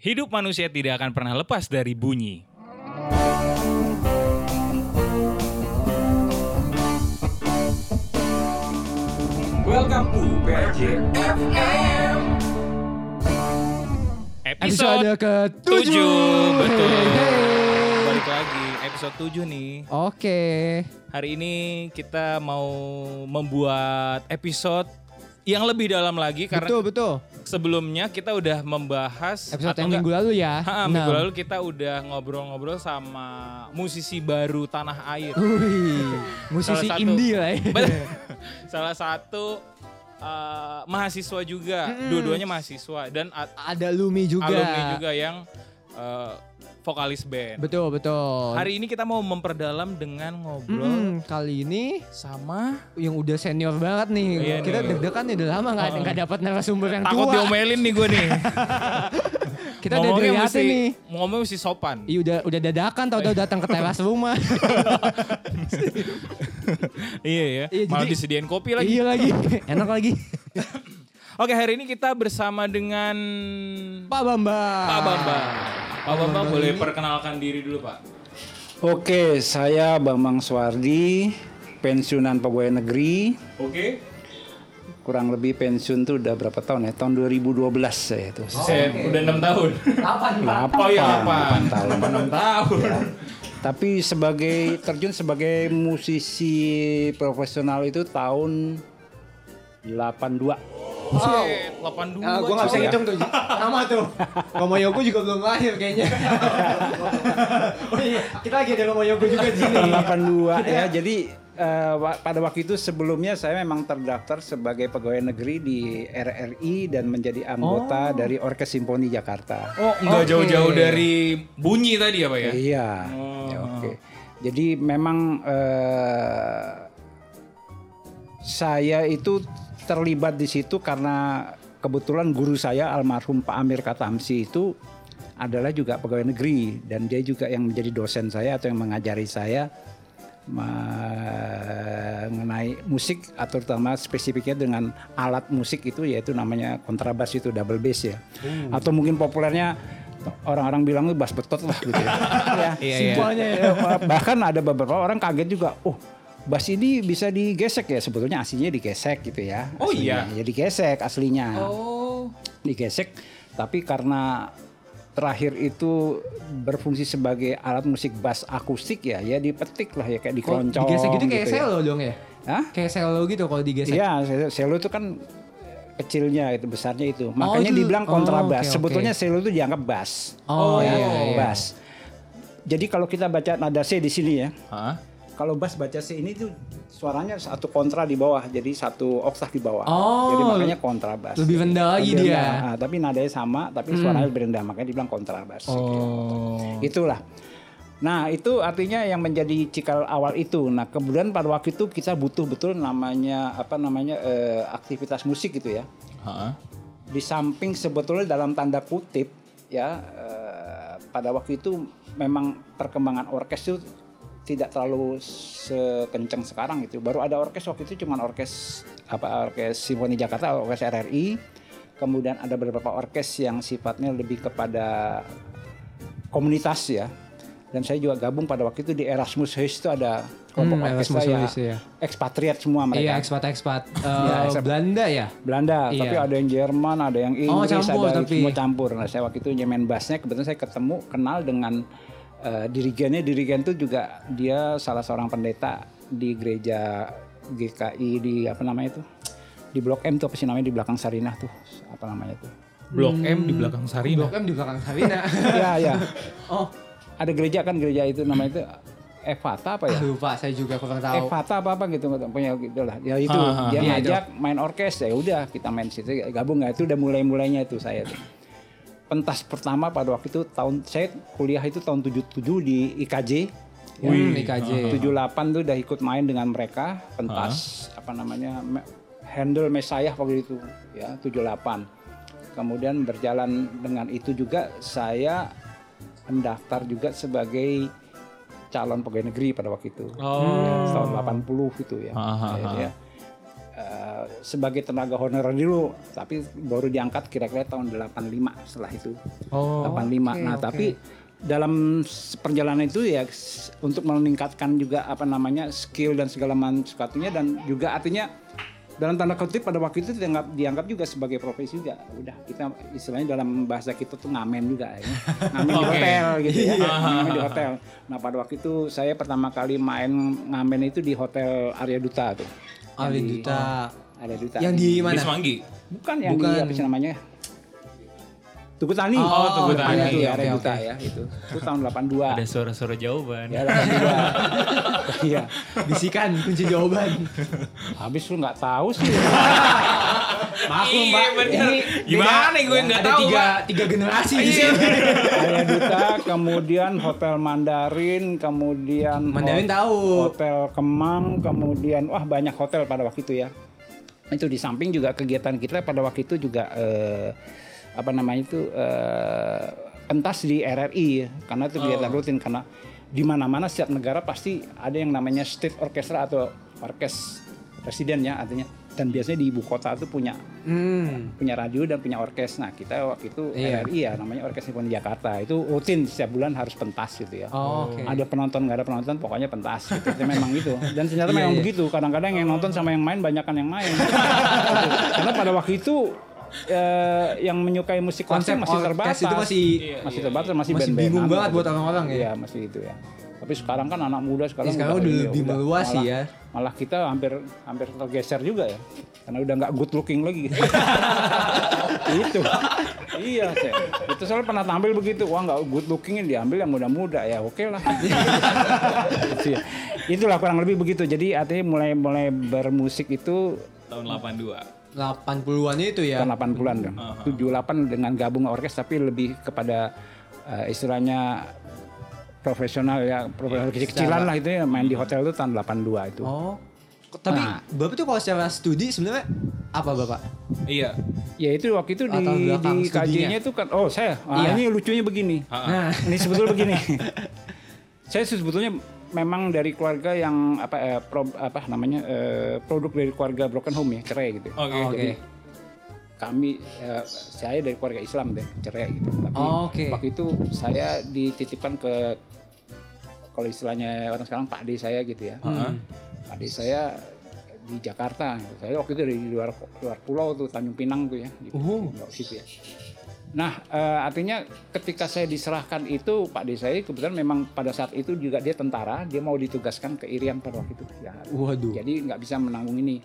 Hidup manusia tidak akan pernah lepas dari bunyi. Welcome to PJFM. Episode, Episode ke tujuh, betul. Hey. Balik lagi episode 7 nih. Oke. Hari ini kita mau membuat episode yang lebih dalam lagi karena Betul betul. sebelumnya kita udah membahas Episode atau yang enggak, minggu lalu ya. Ha, minggu lalu kita udah ngobrol-ngobrol sama musisi baru tanah air. Wih, musisi Salah satu- indie lah ya. Salah satu uh, mahasiswa juga, dua-duanya mahasiswa dan Ada Lumi juga. alumni juga yang uh, vokalis band. Betul betul. Hari ini kita mau memperdalam dengan ngobrol Mm, kali ini sama yang udah senior banget nih. Iya Kita deg-degan nih udah lama nggak Oh. nggak dapat narasumber yang takut tua. diomelin nih gue nih. Kita udah Ngomongnya dilihatin mesti, nih. Ngomongnya mesti sopan. Iya udah udah dadakan tau-tau datang ke teras rumah. iya ya. Iya, Malah jadi- disediain kopi lagi. iya lagi. Enak lagi. Oke, hari ini kita bersama dengan Pak Bambang. Pak Bambang. Pak Bambang Bambang boleh ini- perkenalkan diri dulu, Pak. Oke, saya Bambang Suwardi, pensiunan pegawai negeri. Oke. Kurang lebih pensiun tuh udah berapa tahun ya? Tahun 2012 saya itu. Saya udah enam tahun. Kapan Pak? Oh iya, Delapan apa? tahun. Enam tahun. Tapi sebagai terjun sebagai musisi profesional itu tahun 82. Buset, 82. Ah, gue gak bisa coy. ngitung tuh. Sama tuh. Mama Yogo juga belum lahir kayaknya. oh iya, kita lagi ada Mama Yogo juga di sini. 82 ya. Jadi eh, wa- pada waktu itu sebelumnya saya memang terdaftar sebagai pegawai negeri di RRI dan menjadi anggota dari Orkes Simfoni Jakarta. Oh, enggak Oke. jauh-jauh dari bunyi tadi ya, Pak ya? Iya. Oh. Ya, Oke. Jadi memang eh, saya itu terlibat di situ karena kebetulan guru saya almarhum Pak Amir Katamsi itu adalah juga pegawai negeri dan dia juga yang menjadi dosen saya atau yang mengajari saya mengenai musik atau terutama spesifiknya dengan alat musik itu yaitu namanya kontrabas itu double bass ya. Atau mungkin populernya orang-orang bilang itu bass betot lah gitu ya. ya. Iya, Simpelnya ya. Ya, bahkan ada beberapa orang kaget juga, oh bass ini bisa digesek ya sebetulnya aslinya digesek gitu ya. Oh, iya? Aslinya. Ya digesek aslinya, Oh. digesek. Tapi karena terakhir itu berfungsi sebagai alat musik bass akustik ya, ya dipetik lah ya kayak dikeroncong. digesek gitu kayak ya. selo dong ya? Hah? Kayak selo gitu kalau digesek. Iya, selo- itu kan kecilnya itu besarnya itu. Makanya itu- dibilang oh, kontrabas. oke, oke. Sebetulnya selo itu dianggap bass. Oh, ya, iya, iya. bass. Jadi kalau kita baca nada C di sini ya, Hah? Kalau bass baca C ini tuh suaranya satu kontra di bawah, jadi satu oktav di bawah. Oh, jadi makanya kontrabas. lebih rendah lagi Lebih dia. rendah. Nah, tapi nadanya sama, tapi suaranya lebih rendah, makanya dibilang kontrabas. Oh. Itulah. Nah itu artinya yang menjadi cikal awal itu. Nah kemudian pada waktu itu kita butuh betul namanya apa namanya eh, aktivitas musik gitu ya. Hah? Di samping sebetulnya dalam tanda kutip ya eh, pada waktu itu memang perkembangan orkes itu tidak terlalu sekencang sekarang itu. Baru ada orkes waktu itu cuma orkes apa orkes Simfoni Jakarta, orkes RRI. Kemudian ada beberapa orkes yang sifatnya lebih kepada komunitas ya. Dan saya juga gabung pada waktu itu di Erasmus House itu ada kelompok Hmm, orkes saya. Ya. Ekspatriat semua Iya, mereka. ekspat-ekspat. Eh, Iya, ekspat. Belanda ya? Belanda, Iya. tapi ada yang Jerman, ada yang Oh, Inggris, campur ada tapi. semua campur. Nah, saya waktu itu nyemen bassnya, kebetulan saya ketemu, kenal dengan eh, dirigennya. Dirigen itu juga dia salah seorang pendeta di gereja GKI di apa namanya itu? Di Blok M tuh apa sih namanya di belakang Sarinah tuh? Apa namanya tuh? Blok M di belakang Sarina. Blok M di belakang Sarina. ya, ya. oh, Ada gereja kan gereja itu namanya itu Evata apa ya? lupa saya juga kurang tahu. Evata apa apa gitu punya gitu lah. Ya itu Ha, ha, dia Iya, ngajak main orkes ya udah kita main situ gabung nggak itu udah mulai mulainya itu saya tuh. Pentas pertama pada waktu itu tahun saya kuliah itu tahun 77 di IKJ. Ya. Hmm, IKJ. 78 tuh udah ikut main dengan mereka pentas apa namanya handle Mesayah waktu itu ya 78. Kemudian berjalan dengan itu juga saya mendaftar juga sebagai calon pegawai negeri pada waktu itu Oh. tahun 80 itu ya. Ya, ah. ya. Eh, sebagai tenaga honorer dulu, tapi baru diangkat kira-kira tahun 85 setelah itu. Oh, 85. oke, nah, oke. tapi dalam perjalanan itu ya untuk meningkatkan juga apa namanya skill dan segala macam dan juga artinya dalam tanda kutip pada waktu itu dianggap dianggap juga sebagai profesi juga udah kita istilahnya dalam bahasa kita tuh ngamen juga ya ngamen di Oke. hotel gitu ya Iya. ngamen di hotel nah pada waktu itu saya pertama kali main ngamen itu di hotel Arya Duta tuh Arya di- Duta. Arya Duta Yang di Di mana? Semanggi. bukan yang Bukan. di apa sih namanya Tugu Tani Oh, Tugu Depannya Tani. tuh ya, Arya oke. Duta ya itu itu tahun 82 Ada suara-suara jawaban. ya 82 iya Bisikan kunci jawaban. habis lu nggak tahu sih Maklum, Iya, Pak. bener. Ini Gimana beda. gue nggak Ada tahu, tiga, Pak. tiga generasi di Iya. sini. Duta kemudian Hotel Mandarin kemudian Mandarin hot- tahu. Hotel Kemang kemudian wah banyak hotel pada waktu itu ya itu di samping juga kegiatan kita pada waktu itu juga eh, apa namanya itu eh, pentas di RRI ya. karena itu kegiatan rutin karena di mana-mana setiap negara pasti ada yang namanya state orchestra atau orkes presiden ya artinya dan biasanya di ibu kota itu punya Hmm. punya radio dan punya orkes. Nah kita waktu itu Iya. RRI ya namanya Orkes Simfoni Jakarta itu rutin setiap bulan harus pentas gitu ya. Oh, Oke. Ada penonton nggak ada penonton pokoknya pentas gitu. Itu memang gitu. Dan ternyata Iya, memang iya. begitu. Kadang-kadang yang nonton sama yang main banyakan yang main. Karena pada waktu itu eh, yang menyukai musik Konsep klasik masih terbatas. itu masih masih terbatas masih, masih bingung banget gitu. buat orang-orang ya. Iya masih itu ya. Tapi sekarang kan anak muda sekarang, Ya, sekarang udah lebih meluas sih ya. Malah kita hampir hampir tergeser juga ya. Karena udah nggak good looking lagi. itu. Iya, saya. Itu soalnya pernah tampil begitu. Wah, nggak good lookingnya diambil yang muda-muda ya. Oke lah. Gitu ya. Itulah kurang lebih begitu. Jadi artinya mulai mulai bermusik itu Tahun 82. 80-an itu ya. tahun 80-an dong. 78 dengan gabung orkes tapi lebih kepada eh, istilahnya profesional ya, profesional kecil-kecilan lah itu ya main di hotel itu tahun 82 itu. Oh. Tapi Nah. Bapak tuh kalau secara studi sebenarnya apa Bapak? Iya. Ya itu waktu itu di, di. KJ-nya itu kan oh saya ah, Iya. ini lucunya begini. Nah, Ini sebetulnya begini. saya sebetulnya memang dari keluarga yang apa eh, pro- apa namanya eh, produk dari keluarga broken home ya cerai gitu. Oke. Oh, Jadi Oke. Kami eh, saya dari keluarga Islam deh cerai gitu. Tapi Oh, oke. waktu itu saya dititipkan ke kalau istilahnya orang sekarang Pak D saya gitu ya. Pak D saya di Jakarta. Saya waktu itu dari luar luar pulau tuh Tanjung Pinang tuh ya. Di, Oh. di bawah situ ya. Nah, eh, artinya ketika saya diserahkan itu Pak D saya kebetulan memang pada saat itu juga dia tentara, dia mau ditugaskan ke Irian pada waktu itu. Ya, Waduh. jadi nggak bisa menanggung ini.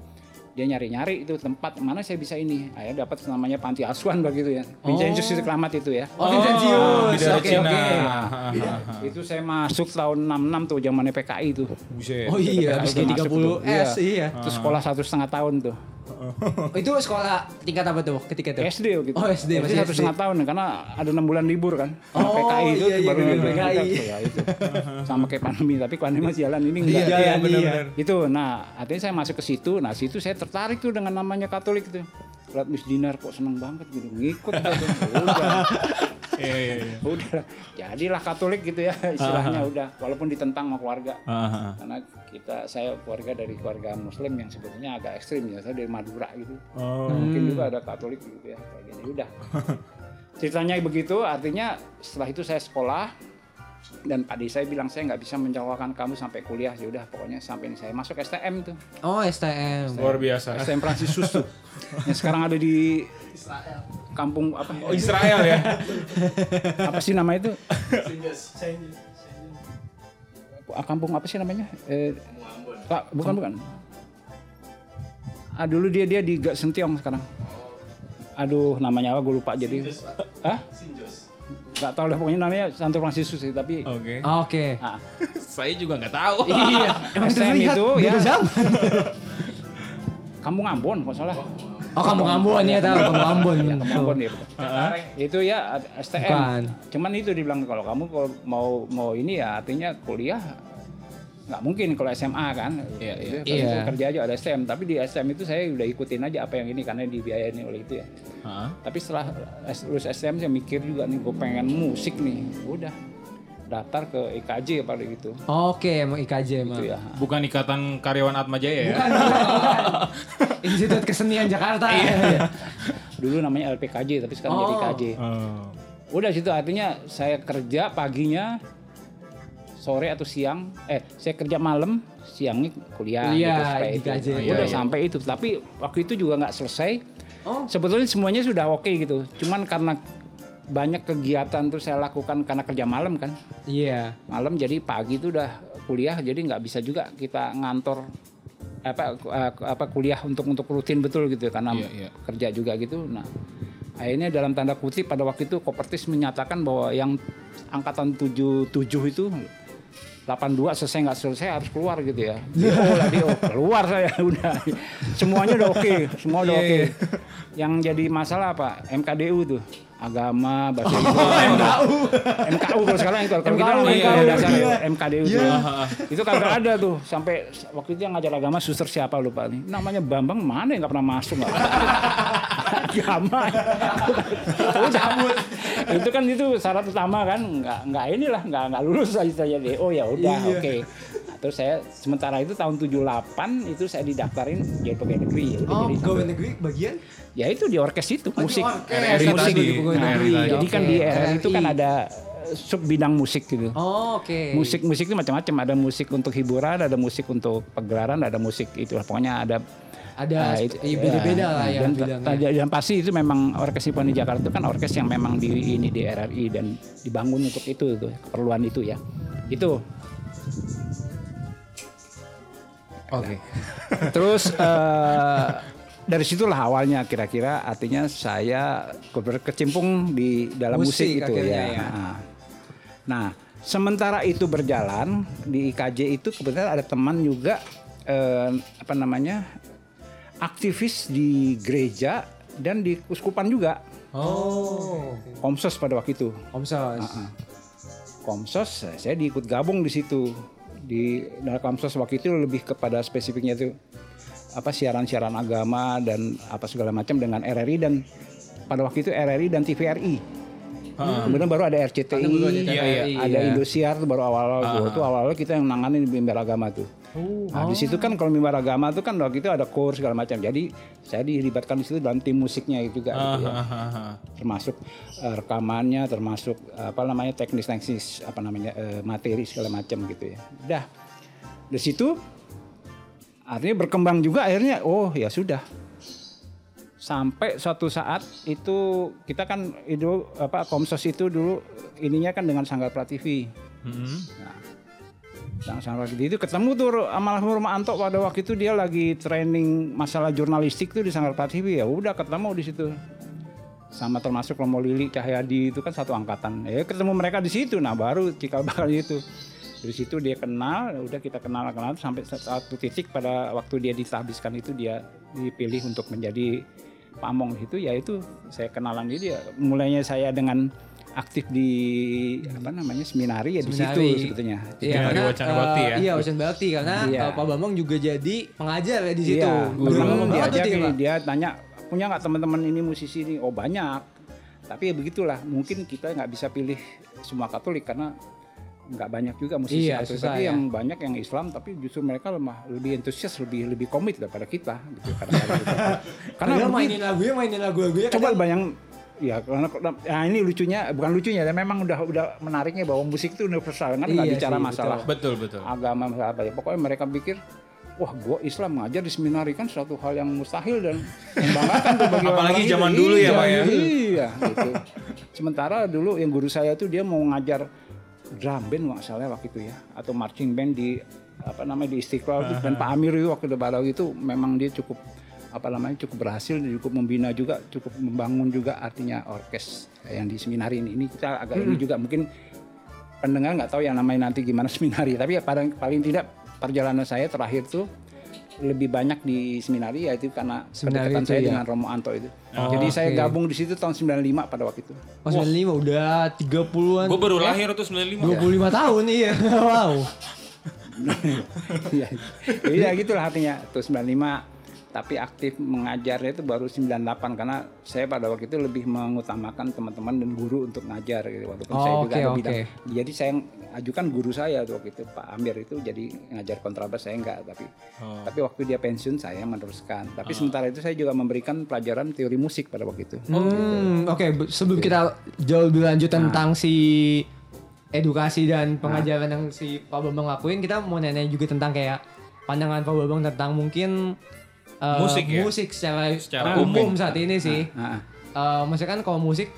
Dia nyari-nyari itu tempat mana saya bisa ini. Akhirnya dapat namanya panti asuhan begitu ya. Vincenus itu Keramat itu ya. Oh, Vincentius. Bidara Oke, Cina. oke. Iya. Itu saya masuk tahun 66 tuh zamannya PKI tuh. Buset. Oh iya, habis Itu kayak masuk 30 tuh. S iya. Itu sekolah satu setengah tahun tuh. Oh, itu sekolah tingkat apa tuh ketika itu? SD gitu. Oh, SD, masih satu setengah tahun karena ada enam bulan libur kan. Oh, PKI itu iya, iya, baru libur PKI. ya itu. Sama kayak pandemi tapi pandemi masih jalan ini Iya, enggak. jalan, iya. bener-bener. Itu nah artinya saya masuk ke situ. Nah situ saya tertarik tuh dengan namanya Katolik tuh. Lihat Miss Dinar kok seneng banget gitu ngikut gitu. Udah. Iya, iya, iya. udah jadilah Katolik gitu ya istilahnya udah walaupun ditentang sama keluarga Ah, ah, karena kita saya keluarga dari keluarga Muslim yang sebetulnya agak ekstrim ya saya dari Madura gitu. Oh. Nah, mungkin juga ada Katolik gitu ya kayak gini. Udah. Ceritanya begitu artinya setelah itu saya sekolah dan Pak D saya bilang saya nggak bisa menjawabkan kamu sampai kuliah. Ya udah pokoknya sampai ini saya masuk STM tuh. Oh, STM. Luar biasa. STM Francisus tuh. Yang sekarang ada di kampung apa? Oh, Israel ya. apa sih nama itu kampung apa sih namanya? Eh, Pak, bukan bukan? Ah dulu dia dia di Gak Sentiong sekarang. Aduh namanya apa? Gue lupa jadi. Hah? Gak tahu lah pokoknya namanya Santo Francisus sih tapi Oke. Oke. ah, Saya juga nggak tahu. Iya, terlihat itu ya. kampung Ambon kok salah. Oh, kamu Ambon ya tahu, kamu Ambon. ya, kampung Ambon ya itu ya STM Bukan. cuman itu dibilang kalau kamu kalau mau mau ini ya artinya kuliah nggak mungkin kalau SMA kan. Iya, Itu iya. kalau Iya. kerja aja ada STM tapi di STM itu saya udah ikutin aja apa yang ini karena dibiayain oleh itu ya. Tapi setelah lulus STM saya mikir juga nih gue pengen musik nih. Udah daftar ke IKJ pada gitu. Oke, emang IKJ emang. Itu ya. Bukan ikatan karyawan Atma Jaya ya? Institut Kesenian Jakarta. Dulu namanya LPKJ tapi sekarang jadi Oh. IKJ. Oh. Udah situ artinya saya kerja paginya sore atau siang eh saya kerja malam siangnya kuliah, Kuliah gitu supaya di itu. KJ. udah Iya, iya. sampai itu tapi waktu itu juga nggak selesai Oh. sebetulnya semuanya sudah oke gitu cuman karena banyak kegiatan tuh saya lakukan karena kerja malam kan Iya. malam jadi pagi itu udah kuliah jadi nggak bisa juga kita ngantor apa eh, apa kuliah untuk untuk rutin betul gitu karena Iya, iya. kerja juga gitu nah akhirnya dalam tanda kutip pada waktu itu Kopertis menyatakan bahwa yang angkatan 77 itu 82 selesai nggak selesai harus keluar gitu ya. Lah DO keluar saya udah. Semuanya udah oke, semua udah Iya, oke. iya. Yang jadi masalah apa? MKDU tuh. Agama, bahasa Inggris. MKU. MKU kalau sekarang itu kalau kita MKU, iya, dasar iya. MKDU tuh. Itu kagak ada tuh sampai waktu itu yang ngajar agama suster siapa lupa nih. Namanya Bambang mana yang nggak pernah masuk nggak? agama. Udah itu kan itu syarat utama kan nggak nggak inilah nggak nggak lulus aja saya deh oh ya udah Iya. oke Nah, terus saya sementara itu tahun 78 itu saya didaftarin jadi pegawai negeri. Ya Oh, jadi pegawai negeri bagian? ya itu di orkes itu Oh, musik. orkes. RRI Musik di pegawai Nah, negeri. Jadi kan di RRI itu kan ada eh, sub bidang musik gitu. Oh, oke. musik musik itu macam-macam. Ada musik untuk hiburan ada musik untuk pegelaran ada musik itu pokoknya ada Ada itu- iya, beda-beda ya, lah ya dan, dan pasti itu memang orkes simfoni Jakarta itu kan orkes yang memang di ini di RRI dan dibangun untuk itu tuh keperluan itu ya. Itu Oke. terus eh, dari situlah awalnya kira-kira artinya saya berkecimpung di dalam musik, Musik itu akhirnya ya. ya. Nah, Nah, sementara itu berjalan di IKJ itu kebetulan ada teman juga eh, apa namanya aktivis di gereja dan di kuskupan juga Oh. komsos pada waktu itu. Komsos. Ah, Komsos saya- saya diikut gabung di situ di dalam Komsos waktu itu lebih kepada spesifiknya itu apa siaran-siaran agama dan apa segala macam dengan RRI dan pada waktu itu RRI dan TVRI. Kemudian baru ada RCTI, Ada baru ada Iya, iya. Ada ya. Indosiar tuh baru awal-awal tuh. Itu awal-awal kita yang nanganin bimbel agama tuh. Oh. Nah, di situ kan kalau mimbar agama tuh kan waktu itu ada core segala macam. Jadi saya dilibatkan di situ dalam tim musiknya juga gitu ya. Termasuk eh, rekamannya, termasuk eh, apa namanya teknis-teknis apa namanya eh, materi segala macam gitu ya. Udah. Di situ artinya berkembang juga akhirnya oh ya sudah. Sampai suatu saat itu kita kan itu apa Komsos itu dulu ininya kan dengan Sanggar Prativi. Sang Sang Ragidi itu ketemu tuh sama Rumah Anto pada waktu itu dia lagi training masalah jurnalistik tuh di Sanggar TV ya udah ketemu di situ. Sama termasuk Romo Lili Cahyadi itu kan satu angkatan. Ya ketemu mereka di situ. Nah baru cikal bakal itu. Dari situ dia kenal udah kita kenal kenal. Sampai satu titik pada waktu dia ditahbiskan itu dia dipilih untuk menjadi pamong itu ya itu saya kenalan dia. Mulainya saya dengan aktif di apa namanya seminari ya di situ Seminari. sebetulnya Iya, di Wacana eh, Bakti ya. Iya, Wacana Bakti karena Iya. eh, Pak Bambang juga jadi pengajar ya di situ. Iya, Guru. diajak dia, Pak. dia tanya punya nggak teman-teman ini musisi ini? Oh banyak. Tapi ya begitulah, mungkin kita nggak bisa pilih semua Katolik karena nggak banyak juga musisi Iya, Katolik. susah Tapi ya. yang banyak yang Islam, tapi justru mereka lemah, lebih antusias, lebih lebih komit daripada kita. Gitu, gitu. Karena Karena mainin lagunya, mainin lagu-lagunya coba kadang- bayang ya karena nah ini lucunya bukan lucunya ya memang udah udah menariknya bahwa musik itu universal kan nggak Iya bicara sih, masalah Betul, betul. agama masalah apa ya pokoknya mereka pikir wah gua Islam ngajar di seminari kan suatu hal yang mustahil dan membanggakan tuh bagi Apalagi orang-orang zaman itu. dulu ya, Iya, Pak, ya. iya gitu sementara dulu yang guru saya tuh dia mau ngajar drum band nggak salah waktu itu ya atau marching band di apa namanya di Istiqlal dan Pak Amir itu waktu itu waktu itu memang dia cukup apa namanya cukup berhasil cukup membina juga cukup membangun juga artinya orkes yang di seminari ini ini kita agak ini juga mungkin pendengar nggak tahu yang namanya nanti gimana seminari tapi ya paling paling tidak perjalanan saya terakhir tuh lebih banyak di seminari yaitu karena Seminari kedekatan saya ya? dengan Romo Anto itu. Oh, Jadi saya oke. gabung di situ tahun 95 pada waktu itu. Pas 95 udah 30-an. Gue baru lahir tuh 95. 25 tahun iya. wow. Iya. Iya gitulah artinya. Terus 95 tapi aktif mengajarnya itu baru 98 karena saya pada waktu itu lebih mengutamakan teman-teman dan guru untuk ngajar gitu. Waktu kan saya Oh, juga oke, ada oke. bidang. Jadi saya ajukan guru saya tuh waktu itu Pak Amir itu jadi ngajar kontrabas saya enggak tapi Oh. tapi waktu dia pensiun saya meneruskan. Tapi sementara itu saya juga memberikan pelajaran teori musik pada waktu itu. Hmm, oke. be- Sebelum kita jauh lebih lanjut tentang si edukasi dan pengajaran yang si Pak Bambang lakuin, kita mau nanya juga tentang kayak pandangan Pak Bambang tentang mungkin eh, Musik ya? musik secara, Secara umum umum. saat ini sih. Eh, maksudnya kan kalau musik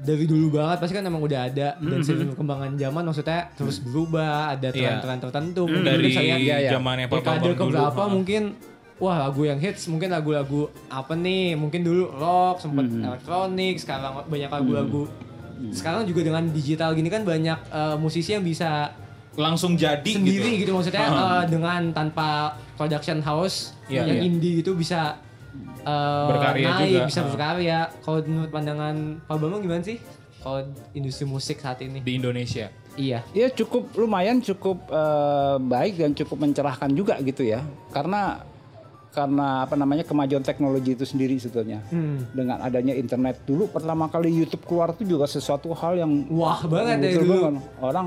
dari dulu banget pasti kan emang udah ada dan seiring perkembangan zaman maksudnya terus berubah ada Iya. tren-tren tertentu mungkin dari zamannya Pak dekade Bambang dulu. keberapa Heeh. mungkin wah lagu yang hits mungkin lagu-lagu apa nih mungkin dulu rock sempat elektronik sekarang banyak lagu-lagu sekarang juga dengan digital gini kan banyak eh, musisi yang bisa langsung jadi sendiri gitu, gitu. maksudnya eh, dengan tanpa production house Iya, yang iya. indie gitu bisa eh, Berkarya naik juga. bisa Ah. berkarya kalau menurut pandangan Pak Bambang gimana sih kalau industri musik saat ini di Indonesia. iya Ya cukup lumayan cukup eh, baik dan cukup mencerahkan juga gitu ya. Karena karena apa namanya kemajuan teknologi itu sendiri sebetulnya. Hmm. Dengan adanya internet dulu pertama kali YouTube keluar itu juga sesuatu hal yang wah banget ya dulu banget. Orang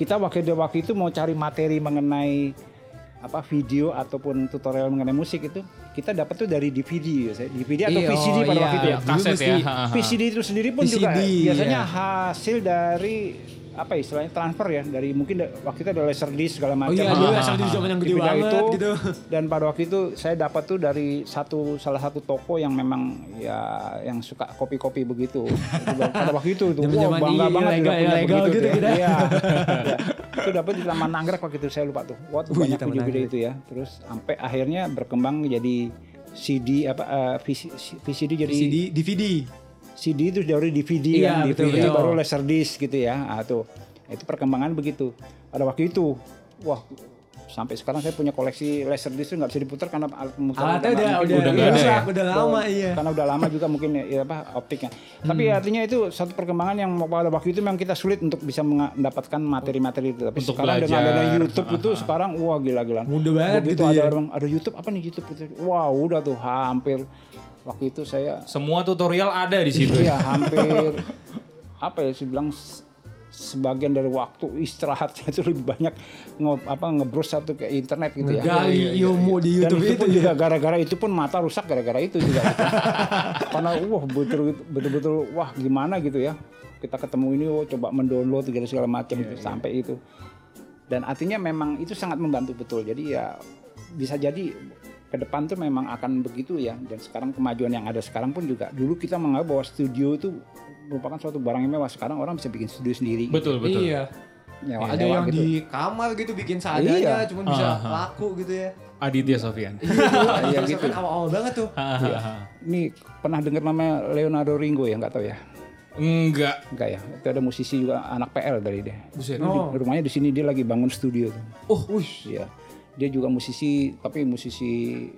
kita waktu waktu itu mau cari materi mengenai apa video ataupun tutorial mengenai musik itu kita dapat tuh dari DVD ya, saya. DVD atau Iya, VCD oh pada iya. waktu itu ya. Kaset mesti ya. VCD itu sendiri pun juga VCD, biasanya ya. hasil dari apa istilahnya transfer ya dari mungkin da- waktu itu ada laserdisk segala oh macam. iya Ah, dulu ah, asal di ah. zaman yang gede banget gitu dan pada waktu itu saya dapat tuh dari satu salah satu toko yang memang ya yang suka kopi-kopi begitu Itu pada waktu itu tuh Zaman-zaman bangga iya, banget legal- udah punya legal begitu gitu kita. ya. Iya. Ya. itu dapat di Taman Anggrek waktu itu saya lupa tuh wah tuh banyak video-video Anggrek. itu ya terus sampai akhirnya berkembang jadi CD apa eh, VC- VCD jadi VCD DVD CD itu dari DVD Iya, kan, DVD betul. baru laserdisc gitu ya. Ah tuh. Itu perkembangan begitu. Pada waktu itu, wah sampai sekarang saya punya koleksi laserdisc itu nggak bisa diputar karena alat pemutar alatnya udah udah udah nggak ada rusak, ya? udah lama iya karena udah lama juga mungkin ya, ya apa optiknya. Tapi artinya itu satu perkembangan yang pada waktu itu memang kita sulit untuk bisa mendapatkan materi-materi itu. Tapi Untuk sekarang dengan belajar. adanya YouTube itu sekarang wah gila-gilaan. Mudah banget Begitu gitu ada ya. orang ada YouTube apa nih YouTube itu. Wow, udah tuh hampir waktu itu saya Semua tutorial ada di situ. Iya hampir apa ya sih bilang sebagian dari waktu istirahatnya itu lebih banyak nge, apa ngebrowse satu ke internet gitu ya. gali ilmu di Dan YouTube itu itu ya. juga gara-gara itu pun mata rusak gara-gara itu juga. gitu. Karena wah betul betul wah gimana gitu ya. Kita ketemu ini oh coba mendownload segala segala macam Iya, itu sampai itu. Dan artinya memang itu sangat membantu betul. Jadi ya bisa jadi ke depan tuh memang akan begitu ya dan sekarang kemajuan yang ada sekarang pun juga dulu kita menganggap bahwa studio itu merupakan suatu barang yang mewah sekarang orang bisa bikin studio sendiri Betul, betul. iya Nyewa- ada nyewa yang gitu. di kamar gitu bikin seadanya Iya. cuma bisa Ah, ah. laku gitu ya Aditya Sofian. Iya, iya gitu. kan awal-awal banget tuh ini pernah dengar namanya Leonardo Ringo ya nggak tahu ya Enggak. Enggak ya, itu ada musisi juga anak PL dari dia. Buset. Oh. Di, rumahnya di sini dia lagi bangun studio tuh. Oh, Iya. Dia juga musisi tapi musisi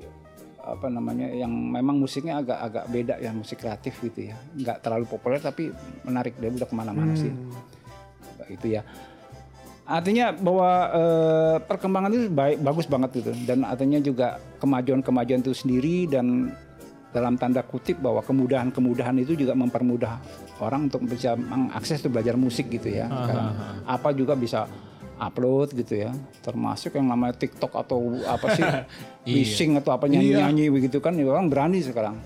apa namanya yang memang musiknya agak-agak beda ya musik kreatif gitu ya. Nggak terlalu populer tapi menarik. Dia udah ke mana-mana sih. Itu ya. Artinya bahwa eh, perkembangan itu baik bagus banget gitu. Dan artinya juga kemajuan-kemajuan itu sendiri dan dalam tanda kutip bahwa kemudahan-kemudahan itu juga mempermudah orang untuk bisa mengakses tuh belajar musik gitu ya. Sekarang apa juga bisa upload gitu ya termasuk yang namanya TikTok atau apa sih bising atau apa nyanyi-nyanyi begitu kan ya orang berani sekarang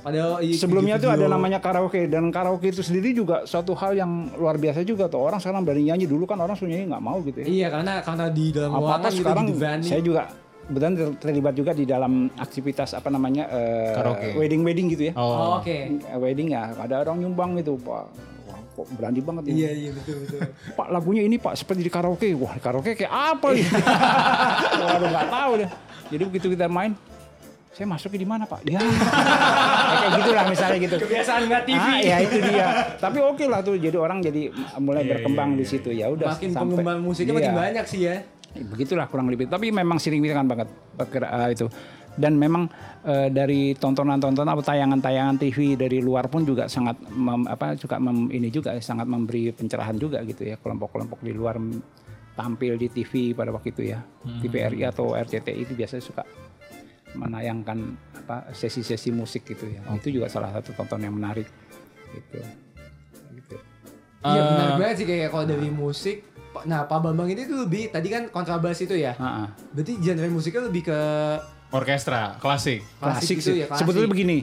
padahal iya, Sebelumnya tuh ada namanya karaoke dan karaoke itu sendiri juga suatu hal yang luar biasa juga tuh orang sekarang berani nyanyi dulu kan orang sebenarnya nggak mau gitu ya. iya karena karena di dalam ruangan gitu sekarang di venue. saya juga kebetulan ter- terlibat juga di dalam aktivitas apa namanya eh, Karaoke. wedding wedding gitu ya. oh, Oh. oke Eh, Wedding ya ada orang nyumbang gitu pak. Wah, kok berani banget nih. iya iya betul betul Pak lagunya ini pak seperti di karaoke. Wah karaoke kayak apa nih? Waduh nggak tahu deh. Jadi begitu kita main, saya masuknya di mana pak? Ya kayak gitulah misalnya gitu. kebiasaan nggak TV Ah, ya itu dia. Tapi oke lah tuh, jadi orang jadi mulai berkembang di situ ya udah. makin sampai- pengembang musiknya makin Iya. banyak sih ya Begitulah kurang lebih. Tapi memang signifikan banget perkira ah, itu. Dan memang eh, dari tontonan-tontonan atau tayangan-tayangan TV dari luar pun juga sangat mem- apa juga mem- ini juga sangat memberi pencerahan juga gitu ya kelompok-kelompok di luar tampil di TV pada waktu itu ya. TVRI atau RCTI itu biasanya suka menayangkan apa sesi-sesi musik gitu ya. Itu juga salah satu tonton yang menarik gitu. Gitu. Iya Eh, benar banget sih kayak kalau dari musik. Nah Pak Bambang ini tuh lebih tadi kan kontrabas itu ya. Ha-ha. Berarti genre musiknya lebih ke orkestra klasik. klasik, gitu sih. ya, klasik. Sebetulnya begini,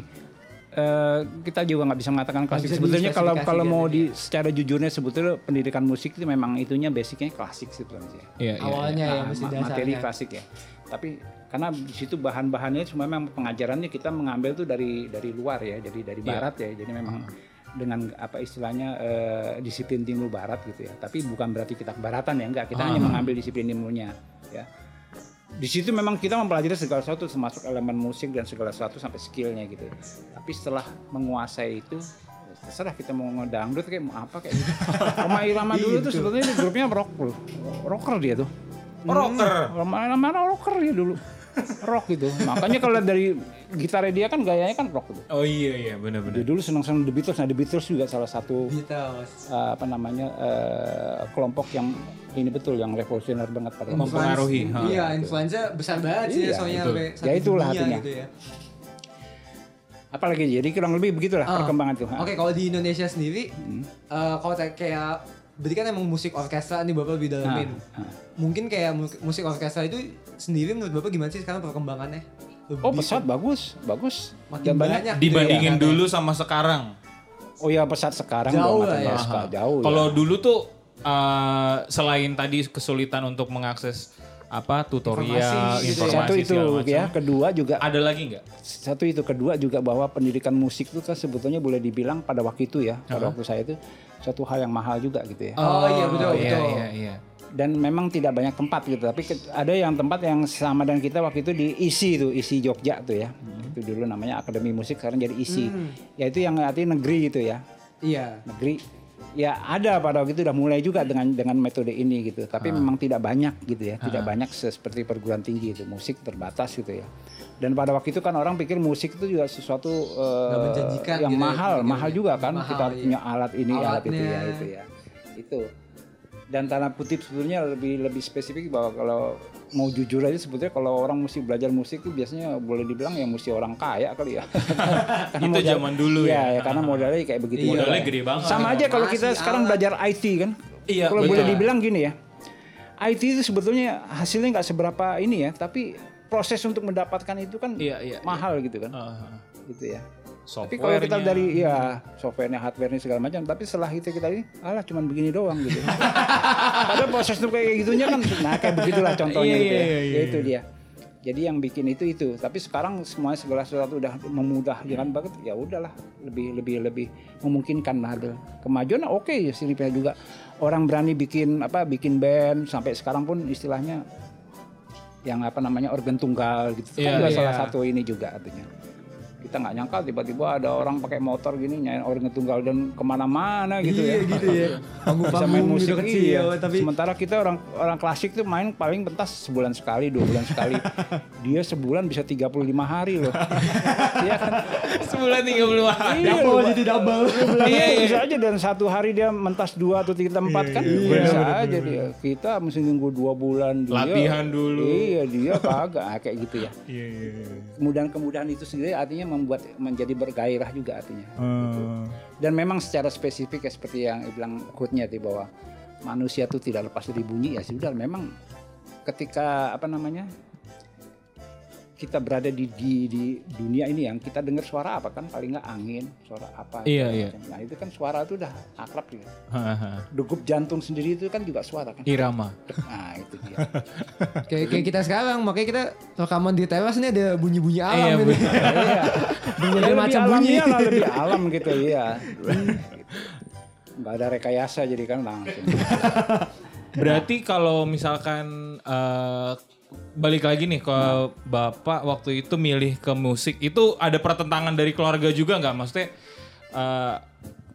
eh, kita juga nggak bisa mengatakan klasik. bisa Sebetulnya kalau kalau mau di secara jujurnya sebetulnya pendidikan musik itu memang itunya basicnya klasik sih sebenarnya. Iya, iya. Awalnya ya Ah, mesti ma- dasarnya. materi klasik ya. Tapi karena di situ bahan-bahannya cuma memang pengajarannya kita mengambil tuh dari dari luar ya, jadi dari Iya. barat ya. Jadi memang dengan apa istilahnya eh, disiplin timur barat gitu ya. Tapi bukan berarti kita kebaratan ya, enggak. Kita hanya mengambil disiplin timurnya ya. Di situ memang kita mempelajari segala sesuatu termasuk elemen musik dan segala sesuatu sampai skillnya gitu. ya. Tapi setelah menguasai itu terserah kita mau ngedangdut kayak mau apa kayak gitu. Roma Irama dulu tuh sebetulnya di grupnya rock loh. Rocker dia tuh. Oh, rocker. Mana mana rocker dia dulu. Rock gitu. Makanya kalau dari gitarnya dia kan gayanya kan rock gitu. Oh iya iya benar-benar. Dia dulu senang-senang The Beatles. Nah The Beatles juga salah satu Beatles. eh, apa namanya eh, kelompok yang ini betul yang revolusioner banget pada itu. Mempengaruhi. ha. Iya, influenza besar banget sih Iya, ya soalnya betul. sampai Ya, itulah artinya. gitu ya. Apalagi jadi kurang lebih begitulah Ah. perkembangan itu. Oke, kalau di Indonesia sendiri, Hmm. eh, kalau kayak berarti kan emang musik orkestra nih bapak lebih dalamin. Ah, ah. Mungkin kayak mu- musik orkestra itu sendiri menurut bapak gimana sih sekarang perkembangannya? Lebih Oh pesat bagus, bagus. Makin Dan banyak. banyak. Dibandingin Gitu ya. dulu sama sekarang. Oh ya pesat sekarang Jauh lah ya. Kak. jauh. ya. Kalau dulu tuh eh, selain tadi kesulitan untuk mengakses apa tutorial, Informasi gitu informasi, ya. satu itu macam. ya, kedua juga Ada lagi nggak? satu itu kedua juga bahwa pendidikan musik itu kan sebetulnya boleh dibilang pada waktu itu ya, pada waktu saya itu suatu hal yang mahal juga gitu ya. Oh, iya, betul, iya, betul. Iya, iya. Dan memang tidak banyak tempat gitu, tapi ada yang tempat yang sama dengan kita waktu itu di ISI itu, ISI Jogja tuh ya. Itu dulu namanya Akademi Musik sekarang jadi ISI. Yaitu yang artinya negeri gitu ya. Iya. Negeri ya ada pada waktu itu udah mulai juga dengan dengan metode ini gitu. Tapi memang tidak banyak gitu ya tidak banyak se- seperti perguruan tinggi itu. Musik terbatas gitu ya. Dan pada waktu itu kan orang pikir musik itu juga sesuatu menjanjikan yang gitu ya, mahal. pikirnya. mahal juga kan Mahal, kita iya. punya alat ini alat itu ya Alatnya. itu ya. Itu. Dan tanda kutip sebetulnya lebih lebih spesifik bahwa kalau mau jujur aja sebetulnya kalau orang mesti belajar musik itu biasanya boleh dibilang ya mesti orang kaya kali ya Itu modal- zaman dulu Iya, ya. ya karena modalnya kayak begitu Iya. Modalnya gede banget. sama aja kalau kita Masih sekarang alat. belajar IT kan. Iya, Kalau boleh dibilang gini ya. IT itu sebetulnya hasilnya nggak seberapa ini ya, tapi proses untuk mendapatkan itu kan Iya, iya, mahal gitu kan. Ah, Gitu ya. Tapi software kalau kita dari ya softwarenya, hardwarenya segala macam, tapi setelah itu kita ini, alah cuman begini doang gitu. Padahal proses tuh kayak gitunya kan, nah kayak begitulah contohnya Iya, gitu ya. iya, iya, Ya itu dia. Jadi yang bikin itu itu, tapi sekarang semuanya segala sesuatu udah memudahkan banget. Ya udahlah, lebih lebih lebih memungkinkan lah ada kemajuan. Oke ya silipnya juga orang berani bikin apa bikin band sampai sekarang pun istilahnya yang apa namanya organ tunggal gitu. Itu kan Iya, juga iya. salah satu ini juga artinya kita nggak nyangka tiba-tiba ada orang pakai motor gini nyanyi organ tunggal dan ke mana-mana gitu Iya, ya gitu ya. bisa main Panggung-panggung musik gitu kecil iya. tapi sementara kita orang orang klasik tuh main paling pentas sebulan sekali dua bulan sekali dia sebulan bisa 35 hari loh Iya kan Sebulan 30 hari. Iya, double jadi double. Iya, bisa aja dan satu hari dia mentas dua atau tiga tempat kan bisa aja dia. Kita mesti nunggu dua bulan dia. Latihan dulu. Iya dia kagak Ah, kayak gitu ya. Iya, iya, iya. Kemudahan-kemudahan itu sendiri artinya membuat menjadi bergairah juga artinya. Dan memang secara spesifik ya seperti yang bilang quote-nya tadi bahwa manusia itu tidak lepas dari bunyi ya sudah memang ketika apa namanya kita berada di, di di dunia ini yang kita dengar suara apa kan paling nggak angin suara apa Iya, iya. macam. nah itu kan suara itu udah akrab gitu degup jantung sendiri itu kan juga suara kan Irama. nah itu dia kayak kayak kita sekarang makanya kita rekaman di teras ini ada bunyi-bunyi alam Iya, ini. betul. iya Berbagai Ya, lebih macam bunyi. lah, lebih alam gitu ya nggak ada rekayasa jadi kan langsung Berarti kalau misalkan eh, balik lagi nih ke bapak waktu itu milih ke musik itu ada pertentangan dari keluarga juga nggak? Maksudnya eh,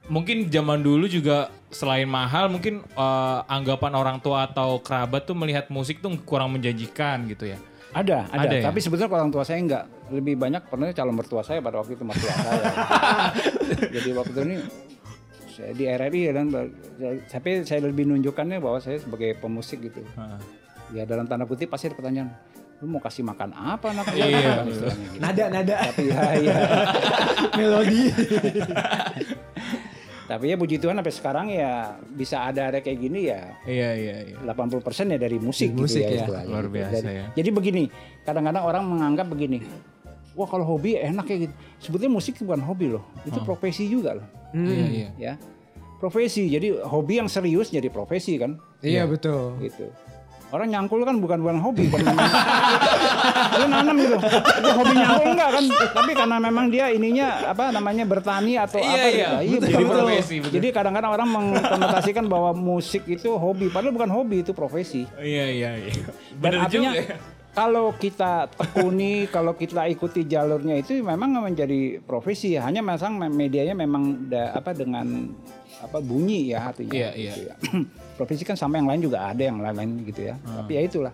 mungkin zaman dulu juga selain mahal mungkin eh, anggapan orang tua atau kerabat tuh melihat musik tuh kurang menjanjikan gitu ya. Ada, ada. Ada ya? Tapi sebetulnya kalau orang tua saya enggak. Lebih banyak pernah calon mertua saya pada waktu itu mertua saya. Jadi waktu itu ini saya di RRI ya dan tapi saya lebih nunjukkannya bahwa saya sebagai pemusik gitu. Ya dalam tanda kutip pasti ada pertanyaan. lu mau kasih makan apa anak lu?" Iya, istilahnya gitu. Nada nada Tapi ya, ya. melodi. Tapi ya puji Tuhan sampai sekarang ya bisa ada ada kayak gini ya Iya iya iya. 80% ya dari musik, Dari musik gitu ya, ya. Luar biasa Jadi- ya. Jadi begini, kadang-kadang orang menganggap begini, wah kalau hobi enak ya gitu. Sebetulnya musik itu bukan hobi loh, itu profesi juga loh, Iya iya. ya. Profesi, jadi hobi yang serius jadi profesi kan, Iya betul. gitu. Orang nyangkul kan bukan bukan hobi, lu nanam gitu. Itu hobi nyangkul enggak kan? Tapi karena memang dia ininya apa namanya bertani atau Iya, apa iya. gitu. Betul, betul. profesi, betul. Jadi kadang-kadang orang mengkonotasikan bahwa musik itu hobi, padahal bukan hobi itu profesi. Iya iya iya. Dan Bener artinya juga. ya. kalau kita tekuni, kalau kita ikuti jalurnya itu memang menjadi profesi. Hanya masang medianya memang da- apa dengan apa bunyi ya artinya. Iya, iya. gitu ya. Profesi kan sama yang lain juga ada yang lain-lain gitu ya. Hmm. Tapi ya itulah.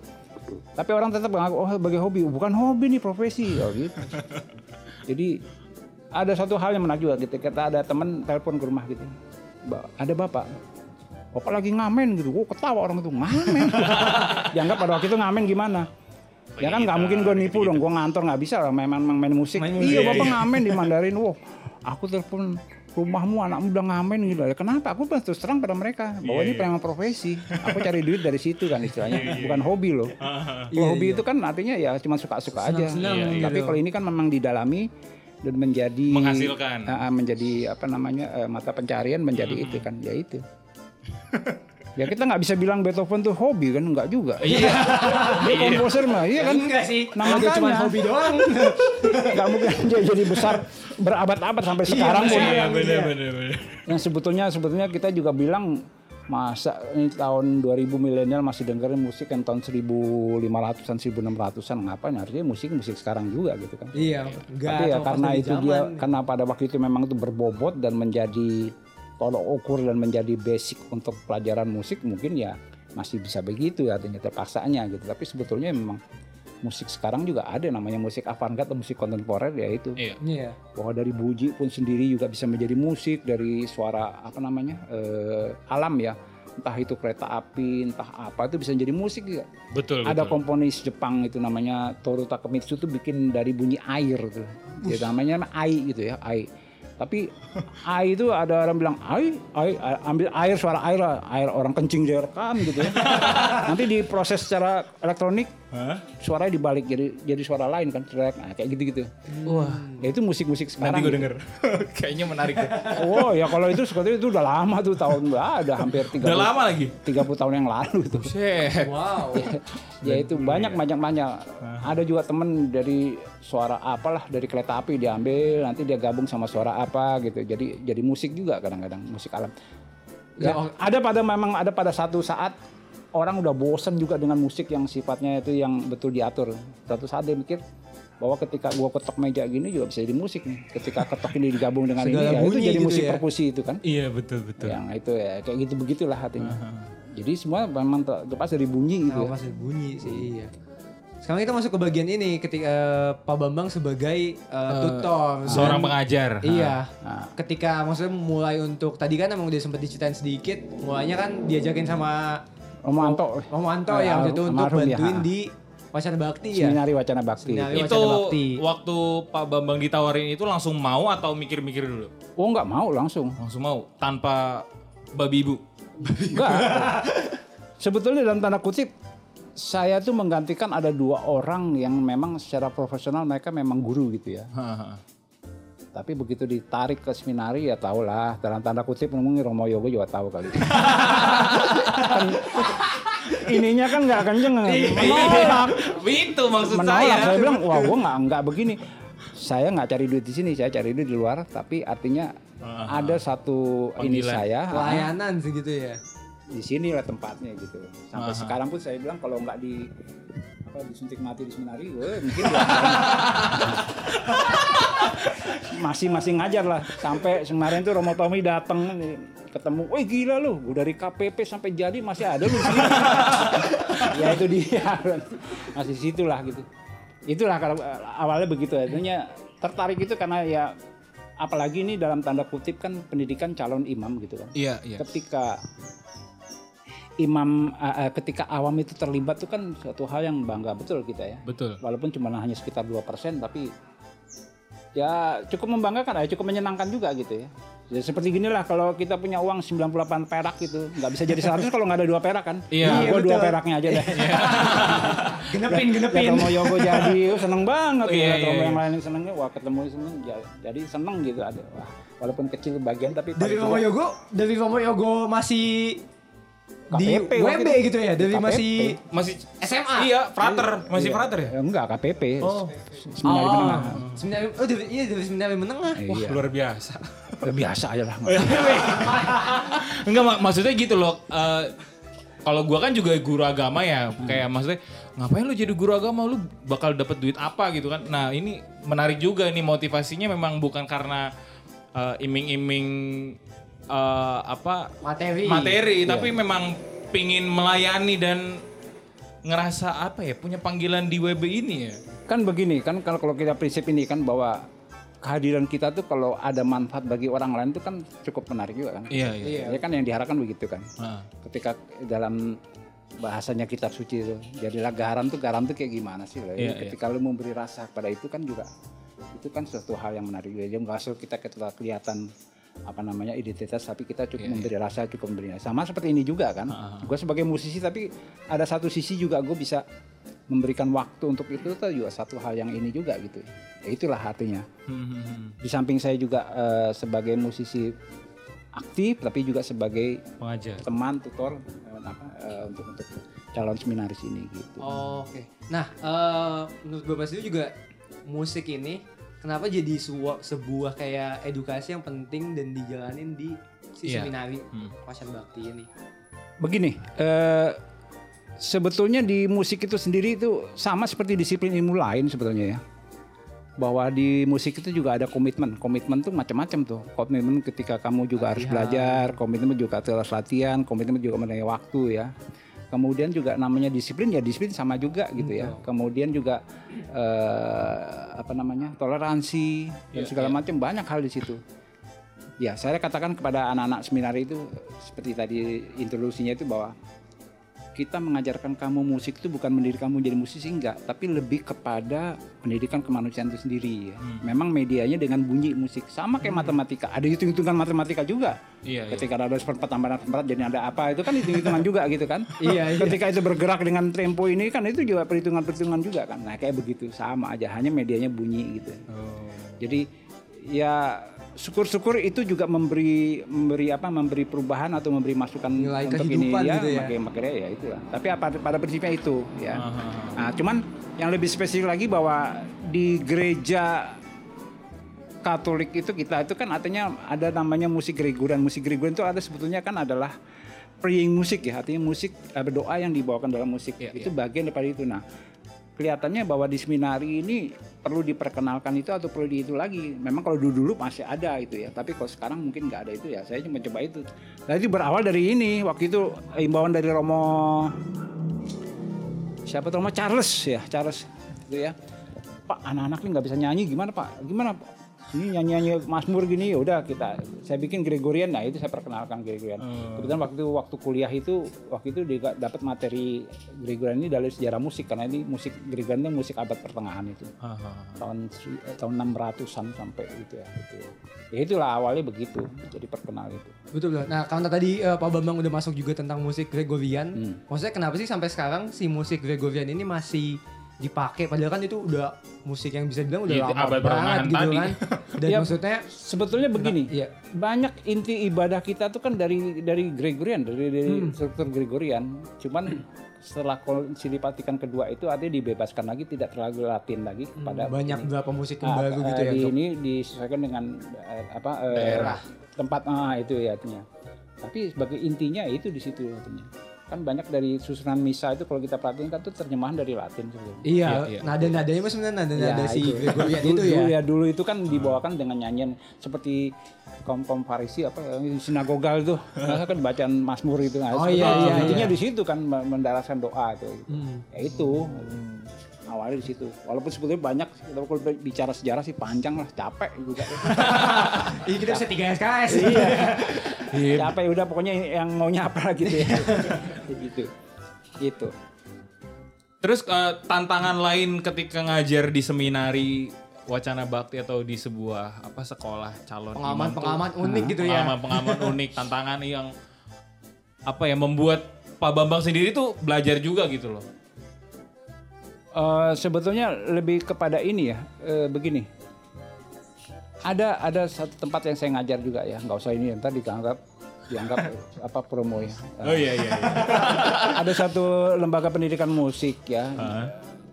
Tapi orang tetap mengaku oh sebagai hobi, bukan hobi nih profesi oh gitu. Jadi ada satu hal yang menarik juga gitu. Kita ada teman telepon ke rumah gitu. "Ba- Ada bapak. Bapak lagi ngamen gitu. Gue ketawa orang itu ngamen. Dianggap pada waktu itu ngamen gimana? Ya kan nggak mungkin gue nipu dong, gue ngantor nggak bisa lah memang memang main musik. Main iya bapak ngamen di Mandarin, wow. Aku telepon rumahmu anakmu udah ngamen gitu. Ya, kenapa? Aku terus terang pada mereka bahwa ini memang profesi. Aku cari duit dari situ kan istilahnya, bukan hobi loh. Kalau hobi itu kan artinya ya cuma suka-suka aja. Senang-senang Tapi gitu. kalau ini kan memang didalami dan menjadi Menghasilkan. Ah, menjadi apa namanya eh, mata pencarian menjadi itu kan ya itu ya kita nggak bisa bilang Beethoven tuh hobi kan nggak juga Iya. dia komposer mah iya kan Enggak sih. Kalau dia cuma hobi doang. nggak mungkin dia jadi besar berabad-abad sampai sekarang pun Iya bener bener bener. yang sebetulnya sebetulnya kita juga bilang masa ini tahun 2000 milenial masih dengerin musik yang tahun 1500-an 1600-an ngapain artinya musik musik sekarang juga gitu kan Iya. Enggak. tapi ya karena itu zaman. dia karena pada waktu itu memang itu berbobot dan menjadi tolok ukur dan menjadi basic untuk pelajaran musik mungkin ya masih bisa begitu ya artinya terpaksanya gitu tapi sebetulnya memang musik sekarang juga ada namanya musik avant-garde atau musik kontemporer ya itu Iya. Iya. bahwa dari buji pun sendiri juga bisa menjadi musik dari suara apa namanya eh, alam ya entah itu kereta api entah apa itu bisa jadi musik juga Betul ada betul. komponis Jepang itu namanya Toru Takemitsu itu bikin dari bunyi air tuh. Dia namanya ai gitu ya, ai. Tapi ai itu ada orang bilang ai, ai, ambil air suara air lah, air orang kencing direkam gitu ya. Nanti diproses secara elektronik Hah? suaranya dibalik jadi jadi suara lain kan, teriak nah, kayak gitu-gitu. Wah. Ya itu musik-musik sekarang. Nanti gue denger. Kayaknya menarik deh. Oh ya kalau itu seperti itu udah lama tuh tahun ah, ada hampir 30 Udah lama lagi. 30 tahun yang lalu tuh. Shit. Wow. ya itu banyak banyak banyak ada juga temen dari suara apalah dari kereta api diambil nanti dia gabung sama suara apa gitu jadi jadi musik juga kadang-kadang musik alam ya, ada pada memang ada pada satu saat orang udah bosen juga dengan musik yang sifatnya itu yang betul diatur satu saat dia mikir bahwa ketika gua ketok meja gini juga bisa jadi musik nih ketika ketok ini digabung dengan Segala ini ya itu jadi gitu musik ya. perkusi itu kan Iya betul betul. yang itu ya kayak gitu begitulah hatinya jadi semua memang ter- terlepas dari bunyi gitu Nah, ya. masih bunyi sih iya. Sekarang kita masuk ke bagian ini ketika eh, Pak Bambang sebagai eh, tutor. Seorang Dan- pengajar. Iya. Nah. Ketika maksudnya mulai untuk tadi kan emang udah sempat diceritain sedikit, mulainya kan diajakin sama Romo Anto Om Anto Eh, ya waktu itu untuk ya, bantuin ha. di Wacana Bakti ya. Seminari Wacana Bakti. Seminari. Itu Wacana Bakti. waktu Pak Bambang ditawarin itu langsung mau atau mikir-mikir dulu? Oh nggak mau langsung. Langsung mau tanpa babi ibu. Enggak. Sebetulnya dalam tanda kutip saya tuh menggantikan ada dua orang yang memang secara profesional mereka memang guru gitu ya. Tapi begitu ditarik ke seminari ya tau lah dalam tanda kutip ngomongin Romo Yogo juga tahu kali. Kan ininya kan nggak kenceng menolak. itu maksud menolak. saya. Saya bilang wah gua nggak nggak begini. Saya nggak cari duit di sini, saya cari duit di luar. Tapi artinya ada satu ini Panggilan. saya Pelayanan sih gitu ya. di sini lah tempatnya gitu. Sampai Aha. sekarang pun saya bilang kalau nggak di apa disuntik mati di seminari, weh, mungkin masih masih ngajar lah. Sampai kemarin tuh Romo Tommy datang ketemu, wih gila lu, gua dari KPP sampai jadi masih ada lu sini. ya itu dia, masih situlah gitu. Itulah kalau awalnya begitu, artinya tertarik itu karena ya apalagi ini dalam tanda kutip kan pendidikan calon imam gitu kan Iya, iya. ketika imam uh, ketika awam itu terlibat itu kan suatu hal yang bangga betul kita ya. Betul. Walaupun cuma hanya sekitar 2% tapi ya cukup membanggakan ya, cukup menyenangkan juga gitu ya. Ya seperti gini lah kalau kita punya uang 98 perak gitu, nggak bisa jadi 100 kalau nggak ada dua perak kan. Iya, gua dua betul. peraknya aja deh. Genepin, Ya, genepin. ketemu Yogo jadi oh, seneng banget Iya, ya. iya, Ketemu iya. yang lain senengnya wah ketemu seneng ja- jadi seneng gitu ada. Wah, walaupun kecil bagian tapi Dari Romo Yogo, dari Romo Yogo masih di KPP waktu WB itu. gitu ya, dari KPP. masih Masih SMA. Iya, frater, masih Iya. frater ya? Ya, enggak KPP. Oh. Seminari menengah. Seminari, oh dari, iya dari seminari menengah. Iya. Wah, luar biasa. Ya, biasa aja lah. Enggak mak- maksudnya gitu loh. eh, kalau gua kan juga guru agama ya, kayak maksudnya ngapain lu jadi guru agama lu bakal dapat duit apa gitu kan. Nah, ini menarik juga nih motivasinya memang bukan karena eh, iming-iming eh, apa Materi. materi, tapi memang pingin melayani dan ngerasa apa ya punya panggilan di WB ini ya. kan begini kan kalau kalau kita prinsip ini kan bahwa kehadiran kita tuh kalau ada manfaat bagi orang lain itu kan cukup menarik juga kan. Iya, iya. Ya kan yang diharapkan begitu kan. Ah. Ketika dalam bahasanya kitab suci itu jadilah garam tuh garam tuh kayak gimana sih loh. Iya, ketika lu memberi rasa pada itu kan juga itu kan suatu hal yang menarik juga. Jadi nggak asal kita ketika kelihatan apa namanya identitas tapi kita cukup memberi rasa cukup memberi sama seperti ini juga kan. Gue sebagai musisi tapi ada satu sisi juga gue bisa memberikan waktu untuk itu tuh juga satu hal yang ini juga gitu. Ya itulah artinya. Hmm, hmm, hmm. di samping saya juga eh, sebagai musisi aktif tapi juga sebagai Pengajar. teman tutor eh, apa, eh, untuk untuk calon seminaris ini gitu. Oh, Oke. Nah, eh, menurut Bapak sendiri juga musik ini kenapa jadi sebuah, sebuah kayak edukasi yang penting dan dijalanin di si Iya. seminari Hmm. Pasar Bakti ini. begini eh, sebetulnya di musik itu sendiri itu sama seperti disiplin ilmu lain sebetulnya ya bahwa di musik itu juga ada komitmen komitmen tuh macam-macam tuh komitmen ketika kamu juga harus belajar komitmen juga harus latihan komitmen juga mengenai waktu ya kemudian juga namanya disiplin ya disiplin sama juga gitu ya. Kemudian juga eh, apa namanya toleransi dan segala macam banyak hal di situ. Ya saya katakan kepada anak-anak seminar itu seperti tadi introduksinya itu bahwa kita mengajarkan kamu musik itu bukan mendidik kamu jadi musisi enggak, tapi lebih kepada pendidikan kemanusiaan itu sendiri. Ya. Memang medianya dengan bunyi musik sama kayak matematika. Ada hitung-hitungan matematika juga. Iya, iya. Ketika ada seperempat tambahan seperempat jadi ada apa itu kan hitung-hitungan juga gitu kan. Iya, iya. Ketika itu bergerak dengan tempo ini kan itu juga perhitungan-perhitungan juga kan. Nah kayak begitu sama aja, hanya medianya bunyi gitu. Oh. Jadi ya syukur-syukur itu juga memberi memberi apa memberi perubahan atau memberi masukan Nilai untuk ini kehidupan ya, gitu ya. makanya makanya ya itulah. Tapi apa pada prinsipnya itu ya. Nah, cuman yang lebih spesifik lagi bahwa di gereja Katolik itu kita itu kan artinya ada namanya musik Gregorian. Musik Gregorian itu ada sebetulnya kan adalah praying musik ya, artinya musik eh, berdoa yang dibawakan dalam musik. Iya, itu bagian daripada itu. Nah, kelihatannya bahwa di seminari ini perlu diperkenalkan itu atau perlu di itu lagi. Memang kalau dulu dulu masih ada itu ya, tapi kalau sekarang mungkin nggak ada itu ya. Saya cuma coba itu. Jadi berawal dari ini waktu itu imbauan dari Romo siapa Romo Charles ya Charles itu ya. Pak anak-anak ini nggak bisa nyanyi gimana Pak? Gimana Pak? Ini nyanyi-nyanyi Mazmur gini ya udah kita saya bikin Gregorian nah itu saya perkenalkan Gregorian. Kebetulan waktu waktu kuliah itu waktu itu dia dapat materi Gregorian ini dari sejarah musik karena ini musik Gregorian itu musik abad pertengahan itu Ah, ah, ah. tahun eh, tahun 600-an sampai gitu ya itu. Ya itulah awalnya begitu jadi perkenal itu. Betul betul. Nah, karena tadi eh, Pak Bambang udah masuk juga tentang musik Gregorian. Hmm. Maksudnya kenapa sih sampai sekarang si musik Gregorian ini masih dipakai padahal kan itu udah musik yang bisa dibilang udah Iya, lama abad banget gitu tadi. kan. Dan Ya, maksudnya Sebetulnya begini, iya. banyak inti ibadah kita tuh kan dari dari Gregorian, dari, dari struktur Gregorian. Cuman setelah konsili Vatikan kedua itu artinya dibebaskan lagi, tidak terlalu Latin lagi kepada banyak ini. beberapa musik yang Ah, baru eh, gitu ya. di ini disesuaikan dengan eh, apa eh, Daerah. tempat ah itu ya artinya. Tapi sebagai intinya itu di situ artinya. Kan banyak dari susunan misa itu kalau kita perhatiin kan itu terjemahan dari Latin sebenarnya. Iya, Iya, iya. nada-nadanya mas sebenarnya nada-nada Ya, si itu. Gregorian dulu, itu ya. Dulu ya dulu itu kan dibawakan dengan nyanyian seperti kaum kaum Farisi apa yang sinagogal itu kan bacaan Mazmur itu. Nah, Oh, iya, itu. iya, intinya iya. di situ kan mendaraskan doa itu. Hmm. Ya itu awal awali di situ. Walaupun sebetulnya banyak, kita kalau bicara sejarah sih panjang lah, capek juga. Iya kita bisa 3 SKS. iya. capek udah pokoknya yang maunya apa gitu ya. gitu. Gitu. Terus eh, tantangan lain ketika ngajar di seminari Wacana Bakti atau di sebuah apa sekolah calon imam tuh? Pengalaman-pengalaman unik gitu ya. pengalaman-pengalaman unik tantangan yang apa ya membuat Pak Bambang sendiri tuh belajar juga gitu loh. Eh, sebetulnya lebih kepada ini ya, eh, begini. Ada ada satu tempat yang saya ngajar juga ya, nggak usah ini ntar dianggap dianggap apa promo ya. Oh iya iya. iya. ada satu lembaga pendidikan musik ya.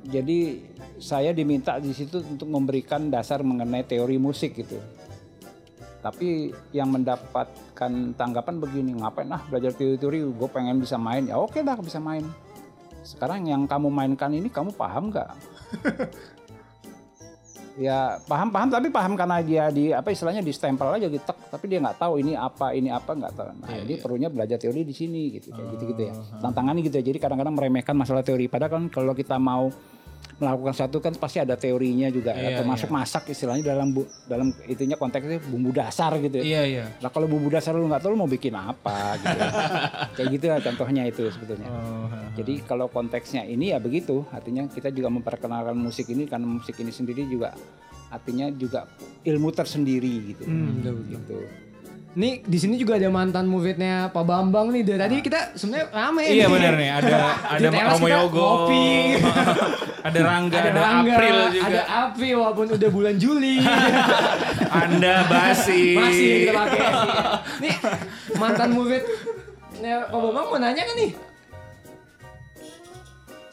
Jadi saya diminta di situ untuk memberikan dasar mengenai teori musik gitu. Tapi yang mendapatkan tanggapan begini, ngapain ah belajar teori-teori, gue pengen bisa main. Ya oke lah bisa main. Sekarang yang kamu mainkan ini kamu paham nggak? ya paham paham tapi paham karena dia di apa istilahnya di stempel aja gitu tapi dia nggak tahu ini apa ini apa nggak tahu nah Iya, jadi iya. perlunya belajar teori di sini gitu kayak gitu gitu ya Oh, tantangannya gitu ya jadi kadang-kadang meremehkan masalah teori padahal kan kalau kita mau melakukan satu kan pasti ada teorinya juga Iya, termasuk masak istilahnya dalam bu, dalam itunya konteksnya bumbu dasar gitu ya. Iya iya. Nah kalau bumbu dasar lu nggak tahu lu mau bikin apa gitu. ya. Kayak gitu ya contohnya itu sebetulnya. Oh, Jadi kalau konteksnya ini ya begitu, artinya kita juga memperkenalkan musik ini karena musik ini sendiri juga artinya juga ilmu tersendiri gitu. Hmm, betul, betul. Nih di sini juga ada mantan muridnya Pak Bambang nih. Dari tadi kita sebenarnya rame. Iya nih. benar nih ada ada Romo Yogo, ada Rangga, ada, Ada Rangga, April juga. ada April walaupun udah bulan Juli. Anda basi. Masih kita pakai. Nih mantan murid Pak Bambang mau nanya kan nih?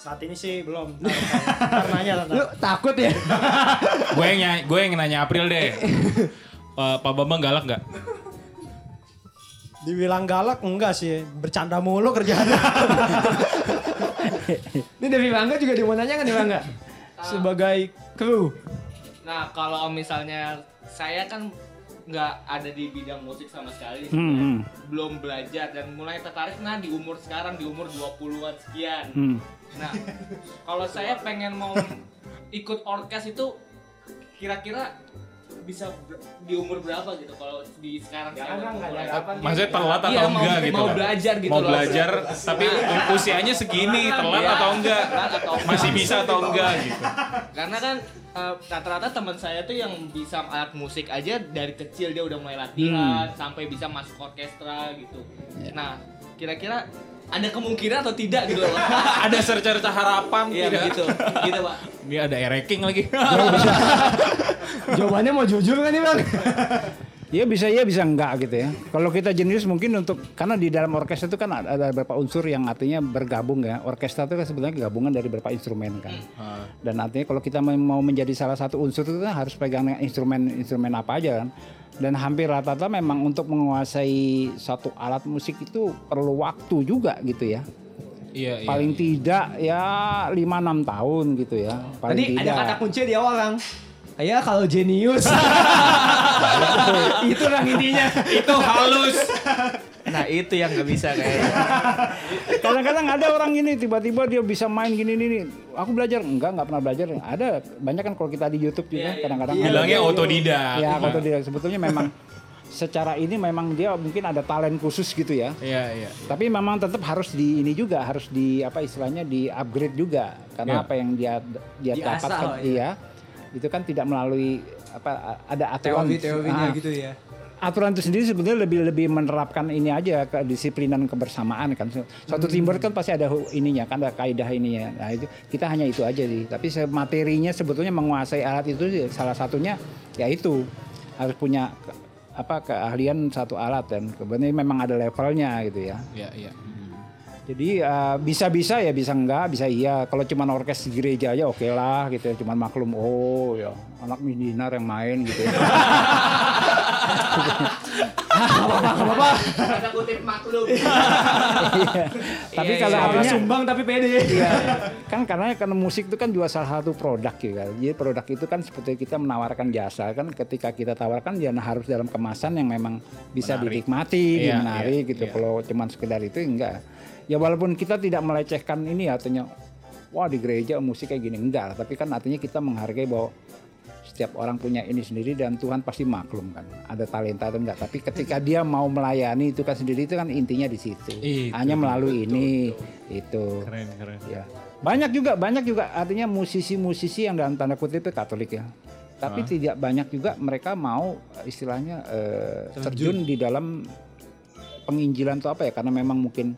Saat ini sih belum. Ntar, ntar, ntar nanya ntar. Lu takut ya? gue yang gue yang nanya April deh. Eh, Pak Bambang galak nggak? Dibilang galak enggak sih, bercanda mulu kerjaan. Ini dari Bangga juga dia mau nanya kan nih Bangga? Sebagai kru. Nah kalau misalnya saya kan nggak ada di bidang musik sama sekali, Hmm, hmm, belum belajar dan mulai tertarik nah di umur sekarang di umur 20-an sekian. hmm. Nah kalau saya pengen mau ikut orkes itu kira-kira bisa di umur berapa gitu kalau di sekarang sekarang mulai. Maksudnya telat atau Iya, mau- enggak gitu mau loh? belajar gitu Mau loh. belajar tapi usianya segini, telat Iya, atau enggak? telat atau enggak. Masih bisa atau enggak gitu. Karena kan eh, rata-rata teman saya tuh yang bisa alat musik aja dari kecil dia udah mulai latihan sampai bisa masuk orkestra gitu. Nah, kira-kira ada kemungkinan atau tidak gitu loh. Ada cerca-cerca harapan Iya tidak? begitu. Gitu, Pak. Ini ada ereking lagi. Jawabannya mau jujur kan nih Bang? Ya bisa ya bisa enggak gitu ya. Kalau kita jenius mungkin untuk karena di dalam orkestra itu kan ada, ada beberapa unsur yang artinya bergabung ya. Orkestra itu kan sebenarnya gabungan dari beberapa instrumen kan. Dan artinya kalau kita mau menjadi salah satu unsur itu kan harus pegang instrumen-instrumen apa aja kan. Dan hampir rata-rata memang untuk menguasai satu alat musik itu perlu waktu juga gitu ya. Iya, iya. Paling tidak ya 5-6 tahun gitu ya. Paling Tadi ada tidak. kata kunci di awal Kang. Ya kalau jenius. itu kan intinya. Itu halus. Nah, itu yang nggak bisa kayaknya. Kadang-kadang ada orang ini tiba-tiba dia bisa main gini nih. Aku belajar enggak enggak pernah belajar. Ada banyak kan kalau kita di YouTube juga kadang-kadang. ada. Bilangnya otodidak. Ya, otodidak sebetulnya memang secara ini memang dia mungkin ada talent khusus gitu ya. Iya, iya. Tapi memang tetap harus di ini juga harus di apa istilahnya di upgrade juga karena Ya. apa yang dia dia Diasah dapatkan lah ya. Itu kan tidak melalui apa ada aturan. Teori-teorinya Ah, gitu ya. aturan itu sendiri sebenarnya lebih lebih menerapkan ini aja kedisiplinan kebersamaan kan. Suatu teamwork kan pasti ada ininya kan ada kaidah ininya. Nah itu kita hanya itu aja sih. Tapi materinya sebetulnya menguasai alat itu salah satunya ya itu. Harus punya apa keahlian satu alat dan kebetulan memang ada levelnya gitu ya. Iya, iya. Jadi eh, bisa-bisa ya bisa enggak, bisa iya. Kalau cuma orkes gereja aja oke lah gitu ya. Cuman maklum, oh ya anak midinar yang main gitu ya. Ada kutip maklum. Iya. Tapi Iya, kalau iya. artinya sumbang tapi pede. Iya, kan karena karena musik itu kan juga salah satu produk gitu kan. Jadi produk itu kan seperti kita menawarkan jasa kan ketika kita tawarkan ya harus dalam kemasan yang memang bisa Menarik. dinikmati, Iya, menarik iya, gitu. iya. Kalau cuman sekedar itu enggak. Ya walaupun kita tidak melecehkan ini ya, artinya wah di gereja musik kayak gini enggak lah. Tapi kan artinya kita menghargai bahwa setiap orang punya ini sendiri dan Tuhan pasti maklum kan. Ada talenta atau enggak. Tapi ketika dia mau melayani itu kan sendiri itu kan intinya di situ. Itu, Hanya melalui ini itu. Keren keren. Ya. Banyak juga banyak juga artinya musisi-musisi yang dalam tanda kutip itu Katolik ya. Tapi tidak banyak juga mereka mau istilahnya eh, terjun di dalam penginjilan atau apa ya karena memang mungkin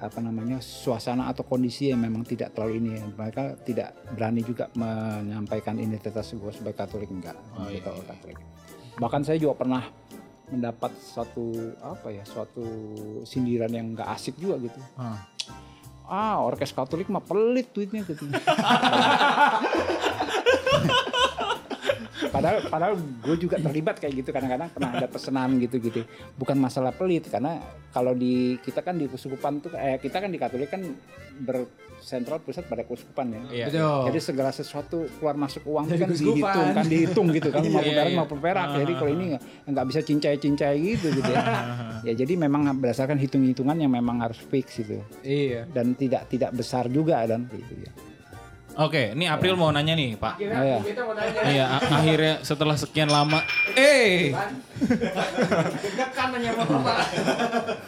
apa namanya suasana atau kondisi yang memang tidak terlalu ini. Mereka tidak berani juga menyampaikan identitas gue sebagai Katolik enggak. Sebagai Katolik. Bahkan saya juga pernah mendapat suatu apa ya suatu sindiran yang enggak asik juga gitu. Ah. ah orkes Katolik mah pelit tweetnya gitu padahal padahal gue juga terlibat kayak gitu. Kadang-kadang pernah ada pesanan gitu gitu bukan masalah pelit karena kalau di kita kan di keuskupan tuh eh kita kan di Katolik kan bersentral pusat pada keuskupan ya. Iya. Betul. jadi segala sesuatu keluar masuk uang itu kan dihitung kan dihitung gitu kan. Mau Iya, perak iya. mau perak. Jadi kalau ini nggak- nggak bisa cincai-cincai gitu gitu ya. Ya jadi memang berdasarkan hitung-hitungan yang memang harus fix itu Iya. dan tidak tidak besar juga dan gitu ya Oke, ini April mau nanya nih, Pak. Oh, ya. Kita mau tanya. Iya, a- akhirnya setelah sekian lama, eh,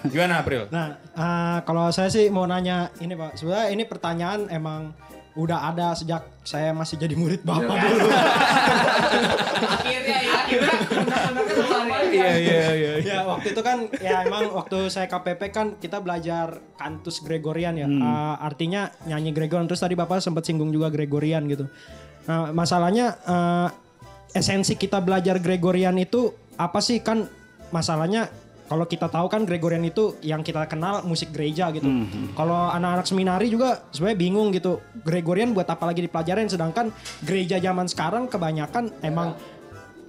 gimana April? Nah, eh, kalau saya sih mau nanya ini Pak. Sebenarnya ini pertanyaan emang udah ada sejak saya masih jadi murid Bapak dulu. Akhirnya ya, akhirnya Iya, iya, iya. ya waktu itu kan ya emang waktu saya KPP kan kita belajar kantus Gregorian ya. Eh, artinya nyanyi Gregorian terus tadi Bapak sempat singgung juga Gregorian gitu. Nah, masalahnya eh, esensi kita belajar Gregorian itu apa sih kan masalahnya kalau kita tahu kan Gregorian itu yang kita kenal musik gereja gitu. Kalau anak-anak seminari juga sebenarnya bingung gitu. Gregorian buat apa lagi dipelajarin sedangkan gereja zaman sekarang kebanyakan emang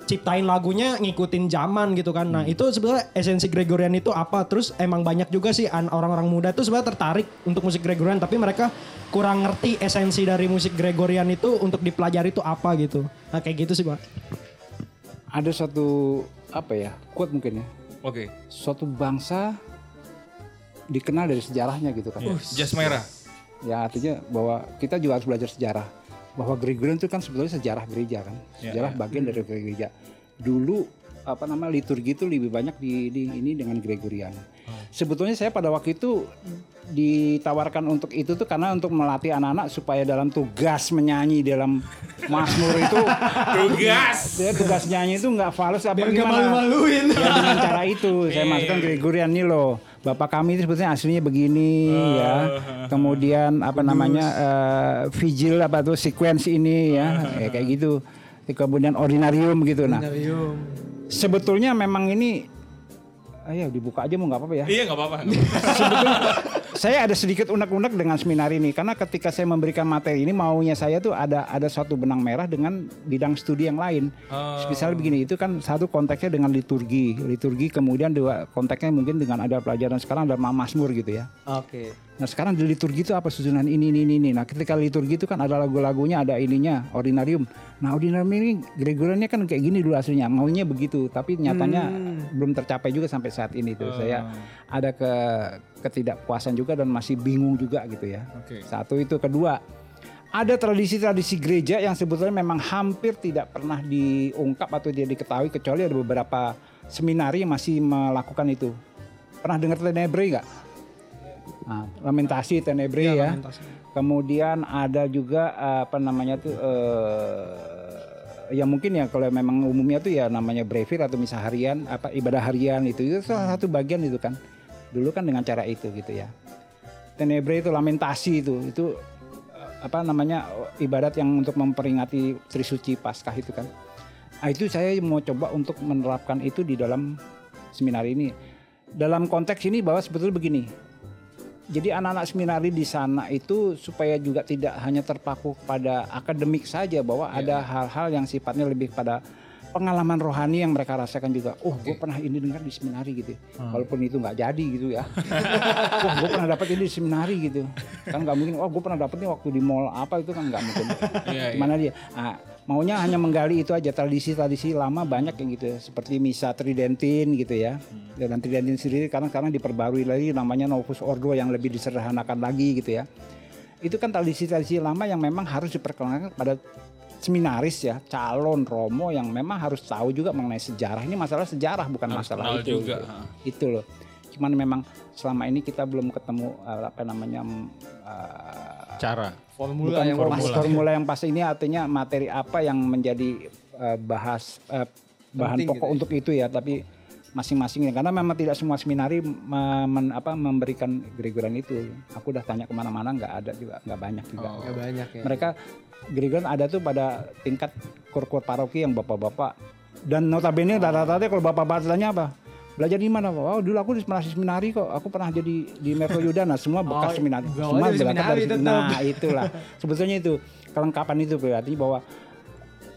ciptain lagunya ngikutin zaman gitu kan. Nah, itu sebenarnya esensi Gregorian itu apa? Terus emang banyak juga sih an- orang-orang muda itu sebenarnya tertarik untuk musik Gregorian tapi mereka kurang ngerti esensi dari musik Gregorian itu untuk dipelajari itu apa gitu. Nah, kayak gitu sih, Pak. ada satu apa ya quote mungkin ya Oke. suatu bangsa dikenal dari sejarahnya gitu kan Jas merah. ya artinya bahwa kita juga harus belajar sejarah bahwa Gregorian itu kan sebetulnya sejarah gereja kan Ya, sejarah bagian dari gereja. Dulu apa nama liturgi itu lebih banyak di, di ini dengan Gregorian. Sebetulnya saya pada waktu itu ditawarkan untuk itu tuh karena untuk melatih anak-anak supaya dalam tugas menyanyi dalam Mazmur itu. Tugas. ya tugas nyanyi itu nggak fals apa Biar gimana? malu-maluin. ya dengan cara itu. Saya Iya, masukkan Gregorian nih loh bapak kami itu sebetulnya aslinya begini Oh, ya. Kemudian apa namanya eh, vigil apa tuh sequence ini ya. Ya kayak gitu. Kemudian ordinarium gitu. Nah Ordinarium. sebetulnya memang ini ayo dibuka aja mau nggak apa-apa ya? Iya nggak apa-apa. sebetulnya saya ada sedikit unek-unek dengan seminar ini karena ketika saya memberikan materi ini maunya saya tuh ada ada suatu benang merah dengan bidang studi yang lain. Oh. Misalnya begini, itu kan satu konteksnya dengan liturgi, liturgi kemudian dua konteksnya mungkin dengan ada pelajaran sekarang ada Mazmur gitu ya. Oke. Nah sekarang di liturgi itu apa susunan ini ini ini, ini. Nah ketika liturgi itu kan ada lagu-lagunya ada ininya ordinarium. Nah ordinarium ini Gregoriannya kan kayak gini dulu aslinya maunya begitu tapi nyatanya belum tercapai juga sampai saat ini tuh saya ada ke ketidakpuasan juga dan masih bingung juga gitu ya. Oke. Satu itu kedua ada tradisi-tradisi gereja yang sebetulnya memang hampir tidak pernah diungkap atau tidak diketahui kecuali ada beberapa seminari yang masih melakukan itu. Pernah dengar Tenebre nggak? Nah, lamentasi Tenebre ya. Kemudian ada juga eh, apa namanya tuh eh ya mungkin ya kalau memang umumnya tuh ya namanya brevir atau misa harian apa ibadah harian itu itu salah satu bagian itu kan. Dulu kan dengan cara itu gitu ya. Tenebre itu lamentasi itu itu eh, apa namanya ibadat yang untuk memperingati Trisuci Paskah itu kan. Nah, itu saya mau coba untuk menerapkan itu di dalam seminar ini. Dalam konteks ini bahwa sebetulnya begini. Jadi anak-anak seminari di sana itu supaya juga tidak hanya terpaku pada akademik saja bahwa ada hal-hal yang sifatnya lebih pada pengalaman rohani yang mereka rasakan juga. Oh, gue pernah ini dengar di seminari gitu. Walaupun itu nggak jadi gitu ya. Wah, gue pernah dapat ini di seminari gitu. Kan nggak mungkin. Oh, gue pernah dapetnya waktu di mall apa itu kan nggak mungkin. Iya, iya. Gimana dia? Ah, maunya hanya menggali itu aja tradisi-tradisi lama banyak yang gitu ya. Seperti misa tridentin gitu ya. Dan tridentin sendiri karena sekarang diperbarui lagi namanya Novus Ordo yang lebih disederhanakan lagi gitu ya. itu kan tradisi-tradisi lama yang memang harus diperkenalkan pada seminaris ya, calon romo yang memang harus tahu juga mengenai sejarah. Ini masalah sejarah bukan Harus masalah itu. juga, gitu. Itu loh. Cuman memang selama ini kita belum ketemu uh, apa namanya uh, Cara. Formula bukan yang formula, pas. formula yang pas ini artinya materi apa yang menjadi uh, bahas uh, bahan Penting pokok gitu ya. untuk itu ya tapi masing-masingnya karena memang tidak semua seminari me- men- apa memberikan Gregorian itu aku udah tanya ke mana-mana nggak ada juga nggak banyak juga Oh. Gak banyak ya. mereka Gregorian ada tuh pada tingkat kur-kur paroki yang bapak-bapak dan notabene rata-rata kalau bapak-bapak tanya apa belajar di mana Pak? Oh dulu aku di seminari kok. Aku pernah jadi di Merko Yudana. Semua bekas Oh, seminari. Semua berangkat seminari dari tetap. Nah itulah. Sebetulnya itu kelengkapan itu berarti bahwa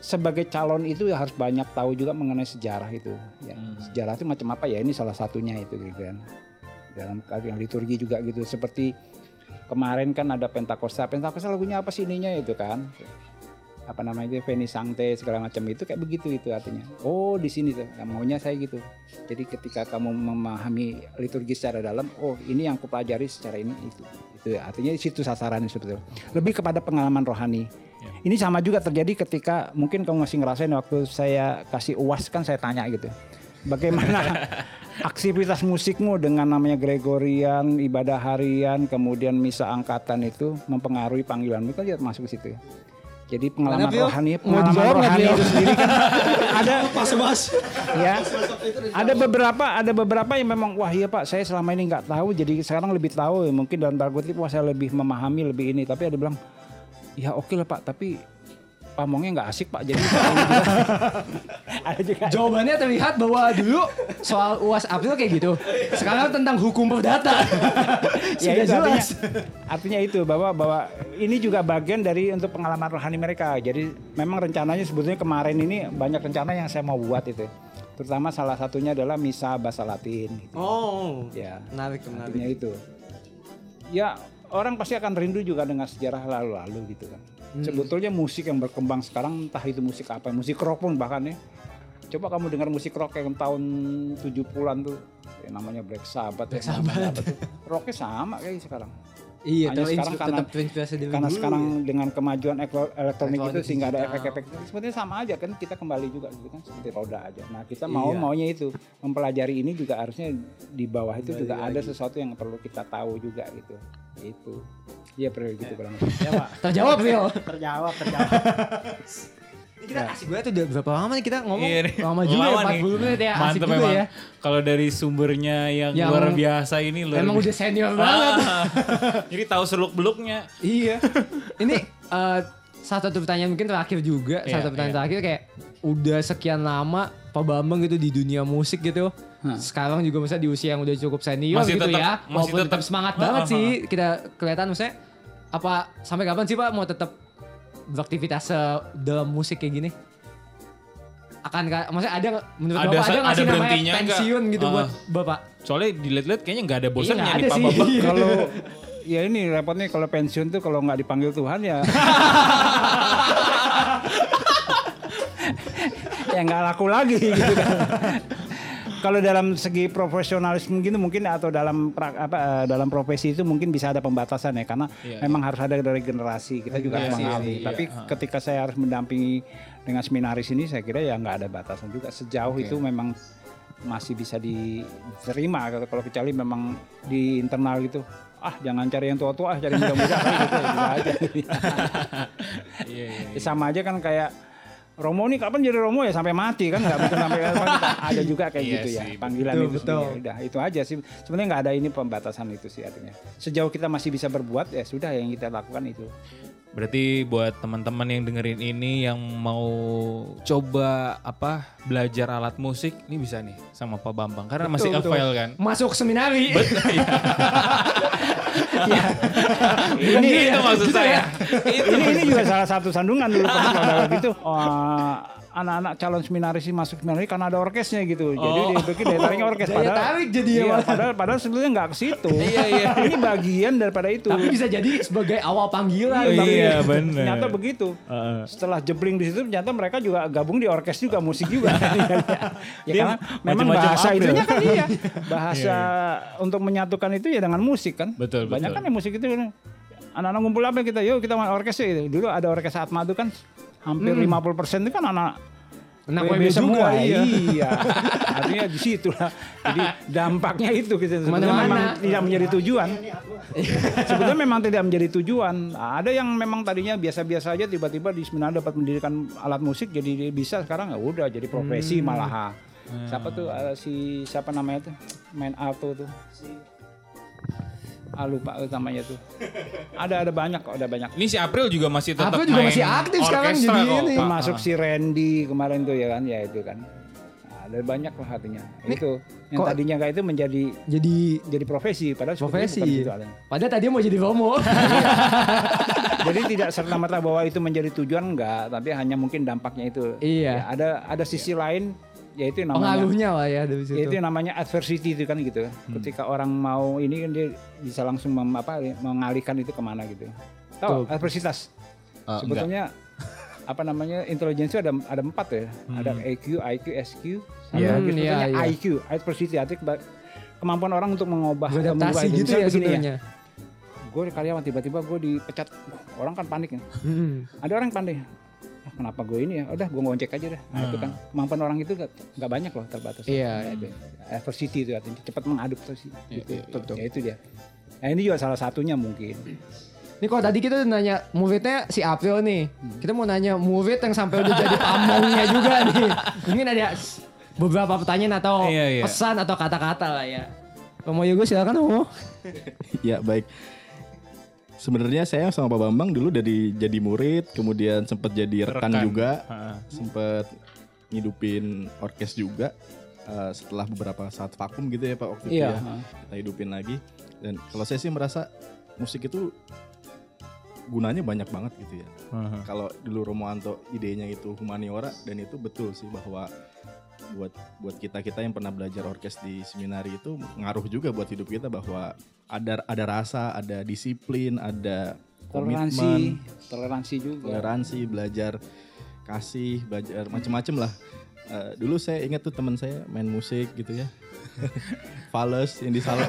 sebagai calon itu ya harus banyak tahu juga mengenai sejarah itu. Ya, Sejarah itu macam apa ya? Ini salah satunya itu gitu kan. Dalam yang liturgi juga gitu. Seperti kemarin kan ada Pentakosta. Pentakosta lagunya apa sih ininya itu kan? Apa namanya itu Veni Sancte segala macam itu kayak begitu itu artinya. Oh di sini tuh, yang maunya saya gitu. Jadi ketika kamu memahami liturgi secara dalam, oh ini yang aku pelajari secara ini itu. Itu ya, artinya di situ sasarannya sebetulnya. Lebih kepada pengalaman rohani. Ini sama juga terjadi ketika mungkin kamu masih ngerasain waktu saya kasih uas kan saya tanya gitu. Bagaimana aktivitas musikmu dengan namanya Gregorian, ibadah harian, kemudian misa angkatan itu mempengaruhi panggilanmu kan dia masuk ke situ. Jadi pengalaman Mana, rohani, Mau pengalaman nggak, rohani itu sendiri kan ada Pas mas. ya. Ada beberapa ada beberapa yang memang wah iya Pak, saya selama ini nggak tahu jadi sekarang lebih tahu. Mungkin dalam tanda kutip wah saya lebih memahami lebih ini, tapi ada bilang ya oke lah Pak, tapi pamongnya nggak asik Pak. Jadi ada juga Jawabannya terlihat bahwa dulu soal UAS April kayak gitu. Sekarang tentang hukum perdata. ya Sudah itu artinya, jelas. artinya itu bahwa bahwa ini juga bagian dari untuk pengalaman rohani mereka. Jadi memang rencananya sebetulnya kemarin ini banyak rencana yang saya mau buat itu. Terutama salah satunya adalah misa bahasa Latin. Gitu. Oh, Ya, menarik menarik. artinya itu. Ya orang pasti akan rindu juga dengan sejarah lalu-lalu gitu kan. Hmm. Sebetulnya musik yang berkembang sekarang entah itu musik apa, musik rock pun bahkan ya. Coba kamu dengar musik rock yang tahun 70-an tuh, ya namanya Black Sabbath, ya, namanya apa tuh. Rocknya sama kayak sekarang. Iya, Hanya sekarang karena- Karena sekarang ya. dengan kemajuan eklo- elektronik itu Elektronik sehingga ada efek-efek sepertinya sama aja kan kita kembali juga gitu kan seperti roda aja. Nah kita mau Iya. maunya itu mempelajari ini juga harusnya di bawah itu juga ada sesuatu yang perlu kita tahu juga gitu. Itu. Iya perlu gitu kurang. Ya pak. Terjawab, Rio. Terjawab terjawab. Ini kita asik banget tuh udah berapa lama nih kita ngomong? Iya nih. Lama juga Lama ya, nih. 40 menit ya. Asik Mantep juga emang. ya. Kalau dari sumbernya yang, Yang luar biasa ini luar Emang udah senior banget. Ah, Jadi tahu seluk beluknya. iya. Ini eh, satu satu pertanyaan mungkin terakhir juga. Iya, satu pertanyaan iya. terakhir kayak udah sekian lama Pak Bambang gitu di dunia musik gitu. Sekarang juga misalnya di usia yang udah cukup senior Masih gitu tetap- ya. masih Walaupun tetap tetap- semangat banget ha, sih kita kelihatan maksudnya apa sampai kapan sih Pak mau tetap beraktivitas dalam musik kayak gini? Akan maksudnya ada menurut Ada Bapak ada nggak ada sih namanya pensiun gitu Ah. buat Bapak? Soalnya dilihat-lihat kayaknya nggak ada bosannya nggak nih ada Pak. Bambang. kalau ya ini repotnya kalau pensiun tuh kalau nggak dipanggil Tuhan ya ya nggak laku lagi gitu kan. Kalau dalam segi profesionalisme gitu mungkin atau dalam pra- apa eh, dalam profesi itu mungkin bisa ada pembatasan ya karena Iya, memang harus ada dari generasi kita juga Generasi, memahami. iya, Tapi iya. ketika saya harus mendampingi dengan seminaris ini saya kira ya nggak ada batasan juga sejauh itu memang masih bisa diterima kalau kalau kecuali memang di internal gitu ah jangan cari yang tua-tua ah cari yang muda-muda gitu, ya, gitu aja. Iya, iya, sama aja kan kayak Romo nih kapan jadi Romo ya? Sampai mati kan? Nggak mungkin sampai kapan ada juga kayak Iya gitu ya sih, panggilan betul, itu betul. udah itu aja sih. Sebenarnya nggak ada ini pembatasan itu sih artinya. Sejauh kita masih bisa berbuat ya sudah yang kita lakukan itu. Berarti buat teman-teman yang dengerin ini yang mau coba apa belajar alat musik, ini bisa nih sama Pak Bambang. Karena masih Betul, kan. Masuk seminari. ini itu maksud saya. ini ini juga salah satu sandungan dulu kalau gitu. Oh, anak-anak calon seminaris masuk seminari karena ada orkesnya gitu. Jadi Oh. dia pikir daya tariknya orkes Daya tarik jadi ya, iya, padahal padahal sebetulnya nggak ke situ. Iya, iya. ini bagian daripada itu. Tapi bisa jadi sebagai awal panggilan. Iya, iya, bener. ternyata begitu. Heeh. setelah jebling di situ ternyata mereka juga gabung di orkes juga musik juga. Ya Dia karena memang bahasa itunya kan iya. Bahasa untuk menyatukan itu ya dengan musik kan. Betul, banyak betul. kan yang musik itu kan. Anak-anak ngumpul apa kita? Yuk kita main orkes gitu. dulu ada orkes Atma itu kan hampir 50% itu kan anak Anak WB semua juga, iya. iya. Artinya di situ lah. Jadi dampaknya itu gitu. Sebetulnya Ke mana-mana. memang tidak menjadi tujuan. Sebetulnya memang tidak menjadi tujuan. Ada yang memang tadinya biasa-biasa aja tiba-tiba di seminar dapat mendirikan alat musik jadi bisa. Sekarang ya udah jadi profesi Hmm. malah siapa tuh eh, si siapa namanya tuh? Main alto tuh ah lupa eh, namanya tuh ada ada banyak kok ada banyak Ini si April juga masih tetap April juga main masih aktif sekarang jadi kok, ini. Pak. termasuk Ah. si Randy kemarin tuh ya kan ya itu kan Nah, ada banyak lah artinya itu yang kok- tadinya kayak itu menjadi Jadi jadi profesi padahal profesi. bukan gitu. Padahal tadi mau jadi promo. jadi tidak serta merta bahwa itu menjadi tujuan enggak tapi hanya mungkin dampaknya itu Iya. Ya, ada ada sisi lain yaitu yang namanya Pengaruhnya lah ya dari situ. yaitu yang namanya adversity itu kan gitu ketika orang mau ini kan dia bisa langsung mem, apa, mengalihkan itu ke mana gitu tahu adversitas Ah, sebetulnya apa namanya intelijensi ada ada empat ya ada EQ IQ SQ sama Iya. lagi Hmm, sebetulnya iya, iya. IQ adversity artinya keba- kemampuan orang untuk mengubah itu. gitu ya begini sebenarnya. gue karyawan tiba-tiba gue dipecat orang kan panik ya Hmm. ada orang yang pandai "Ah, kenapa gue ini ya udah gue ngojek aja deh nah, itu kan kemampuan orang itu gak, nggak banyak loh terbatas Iya, itu. adversity itu artinya cepat mengadaptasi Iya, gitu. ya itu dia nah ini juga salah satunya mungkin Nih kalau tadi kita udah nanya muridnya si April nih. Kita mau nanya murid yang sampai udah jadi pamongnya juga nih. Mungkin ada beberapa pertanyaan atau Iya, iya. pesan atau kata-kata lah ya. Romo Yogo silakan Romo. Ya baik. Sebenarnya saya sama Pak Bambang dulu dari jadi murid, kemudian sempat jadi rekan, Rekan. juga, sempat ngidupin orkes juga. eh, setelah beberapa saat vakum gitu ya Pak waktu itu Iya, ya, kita hidupin lagi. Dan kalau saya sih merasa musik itu gunanya banyak banget gitu ya. Kalau dulu Romoanto idenya itu humaniora dan itu betul sih bahwa buat buat kita kita yang pernah belajar orkes di seminari itu ngaruh juga buat hidup kita bahwa ada ada rasa, ada disiplin, ada toleransi komitmen, toleransi juga. toleransi, belajar kasih, belajar macem-macem lah. Eh, dulu saya ingat tuh teman saya main musik gitu ya, fales yang disalah,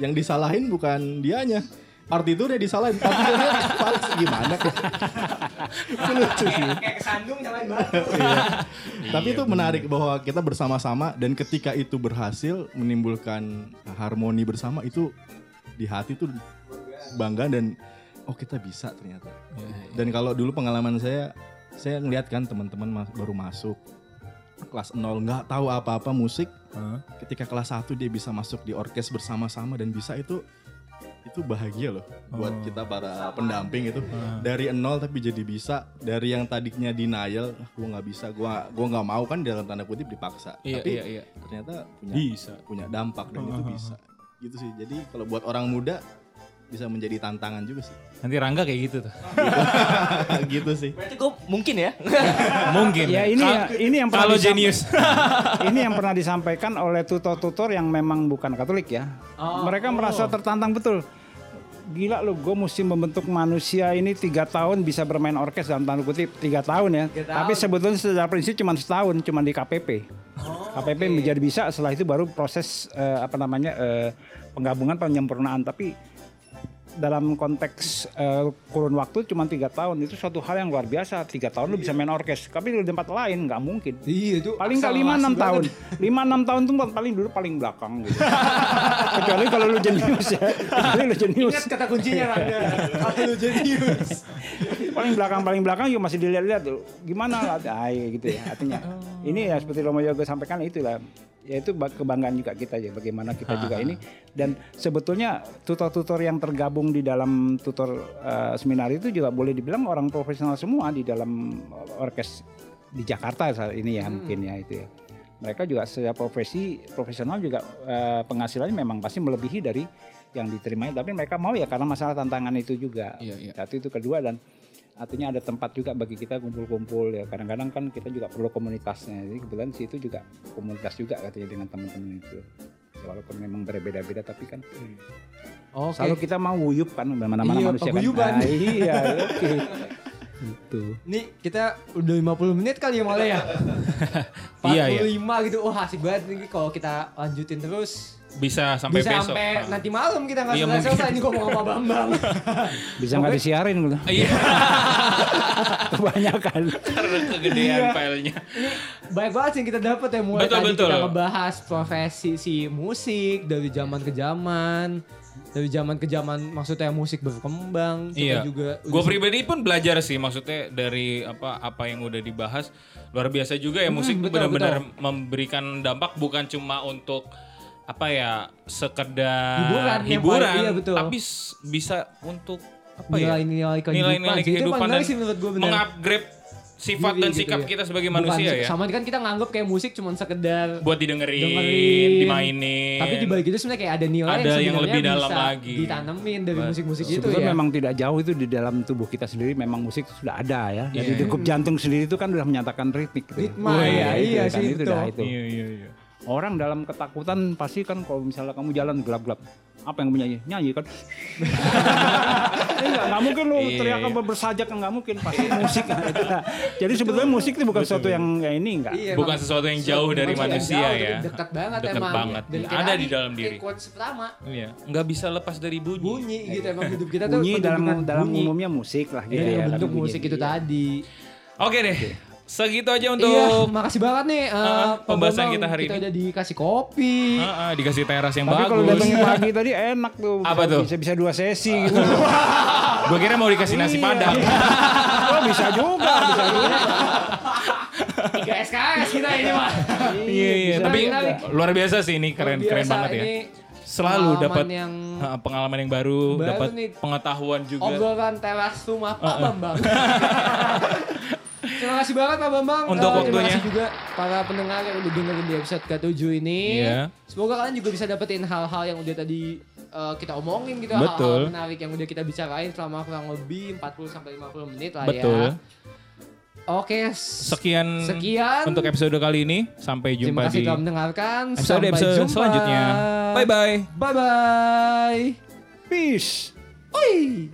yang disalahin bukan dianya, partiturnya disalahin, partiturnya fales gimana? Itu lucu sih. Kayak kesandung nyalain batu. Tapi itu menarik bahwa kita bersama-sama dan ketika itu berhasil menimbulkan harmoni bersama itu di hati tuh bangga dan oh kita bisa ternyata. Dan kalau dulu pengalaman saya, saya ngeliat kan teman-teman baru masuk kelas 0 nggak tahu apa-apa musik. Ketika kelas 1 dia bisa masuk di orkes bersama-sama dan bisa itu itu bahagia loh buat kita para pendamping itu. Dari nol tapi jadi bisa dari yang tadinya denial ah, gue nggak bisa gua gua nggak mau kan dalam tanda kutip dipaksa. Iya, tapi iya, iya. ternyata punya Bisa. punya dampak dan itu bisa. Gitu sih. Jadi kalau buat orang muda bisa menjadi tantangan juga sih Nanti Rangga kayak gitu tuh. gitu sih Berarti gue mungkin ya. Mungkin. Ya, ini ya- ini yang pernah kalau jenius. ini yang pernah disampaikan oleh tutor-tutor yang memang bukan Katolik ya. Mereka merasa tertantang betul. Gila lu, gue mesti membentuk manusia ini tiga tahun bisa bermain orkes dalam tanda kutip tiga tahun ya. Tapi sebetulnya secara prinsip cuma setahun, cuma di KPP. KPP menjadi bisa, setelah itu baru proses eh, apa namanya eh, penggabungan penyempurnaan. Tapi dalam konteks eh, kurun waktu cuma tiga tahun. Itu suatu hal yang luar biasa. Tiga tahun lu bisa main orkes, tapi di tempat lain nggak mungkin. Iya itu paling nggak lima enam tahun. Lima enam tahun tuh paling dulu paling belakang gitu. Kecuali kalau lu jenius ya. Kecuali lu jenius. Ingat kata kuncinya Rangga. Kalau lu jenius. paling belakang paling belakang juga masih dilihat-lihat tuh. Gimana? Lah ah, iya gitu ya artinya. Ini ya seperti Romo Yoga sampaikan itulah yaitu ba- kebanggaan juga kita ya bagaimana kita juga ini. Dan sebetulnya tutor-tutor yang tergabung di dalam tutor eh, seminar itu juga boleh dibilang orang profesional semua di dalam orkes di Jakarta saat ini ya mungkin ya itu ya. Mereka juga secara profesi profesional juga eh, penghasilannya memang pasti melebihi dari yang diterima tapi mereka mau ya karena masalah tantangan itu juga. Iya, iya. satu itu kedua dan artinya ada tempat juga bagi kita kumpul-kumpul ya kadang-kadang kan kita juga perlu komunitasnya jadi kebetulan situ juga komunitas juga katanya dengan teman-teman itu Ya, walaupun memang berbeda-beda tapi kan Oke. selalu kita mau wuyup kan mana-mana Iya, manusia paguyuban. kan Nah, iya oke Gitu. Nih kita udah 50 menit kali ya malah ya. Iya, iya. gitu. Wah asik banget nih kalau kita lanjutin terus. Bisa sampai bisa besok. sampai Ah. nanti malam kita nggak Iya, selesai ini ngomong sama Bambang. Bisa nggak disiarin gitu. Iya, Kebanyakan. karena kegedean filenya. Banyak banget sih yang kita dapat ya mulai Betul, tadi betul. kita ngebahas profesi si musik dari zaman ke zaman, dari zaman ke zaman maksudnya musik berkembang. Kita Iya. juga Gue pribadi pun belajar sih maksudnya dari apa apa yang udah dibahas luar biasa juga ya musik tuh betul, benar-benar memberikan dampak bukan cuma untuk apa ya sekedar Hiburan, yang hiburan, iya, betul. tapi bisa untuk apa ya nilai-nilai kehidupan. nilai-nilai sih. Itu kehidupan dan sih menurut gue benar. mengupgrade sifat Diri dan gitu sikap ya. kita sebagai Bukan manusia ya Sama kan kita nganggap kayak musik cuma sekedar buat didengerin, dengerin, dimainin. Tapi di balik itu sebenarnya kayak ada nilai Ada yang sebenarnya lebih dalam bisa lagi. Ditanemin dari musik-musik itu Sebetulnya ya. memang tidak jauh itu di dalam tubuh kita sendiri memang musik sudah ada ya. Jadi Iya. degup jantung sendiri itu kan sudah menyatakan ritmik. Gitu. Ritma, ya, itu iya kan, sih, itu dah itu. Iya iya iya. Orang dalam ketakutan pasti kan kalau misalnya kamu jalan gelap-gelap, apa yang menyanyi? Nyanyi kan? Enggak, nggak mungkin lu Iya, teriakan iya. bersajak nggak mungkin pasti musik. Nah. Jadi sebetulnya musik itu bukan sesuatu yang kayak ini enggak. Iya, Bukan sesuatu yang jauh dari manusia jauh, ya. Dekat banget Dekat emang. banget. Dan Ada di dalam diri. quotes pertama. Iya, nggak bisa lepas dari bunyi. Bunyi gitu emang hidup kita tuh Bunyi dalam dalam bunyi. umumnya musik lah gitu Iya, ya. bentuk musik itu tadi. Oke deh. Segitu aja untuk Iya, makasih banget nih uh, Uh, pembahasan kita hari Kita ini. udah dikasih kopi. Ah, ah, dikasih teras yang Tapi kalau bagus. datangnya pagi tadi enak tuh. Apa tuh? Bisa bisa dua sesi gitu. Gue kira mau dikasih nasi padang. oh bisa juga, bisa juga. Tiga SKS kita ini mah. Iya iya. Tapi Menarik. luar biasa sih ini keren Luar keren biasa, banget ya. ini Selalu dapat yang pengalaman yang baru, Baru dapat pengetahuan juga. obrolan teras rumah Pak Bambang. Terima kasih banget Pak Bambang. Untuk Terima waktunya. kasih juga para pendengar yang udah dengerin di episode ke-7 ini. Iya. Semoga kalian juga bisa dapetin hal-hal yang udah tadi eh, kita omongin gitu. Betul. Hal-hal menarik yang udah kita bicarain selama kurang lebih 40 sampai 50 menit lah Betul. ya. Oke, Sekian, Sekian. untuk episode kali ini. Sampai terima jumpa kasih di telah mendengarkan. episode Sampai episode jumpa. selanjutnya. Bye bye. Bye bye. Peace. Oi.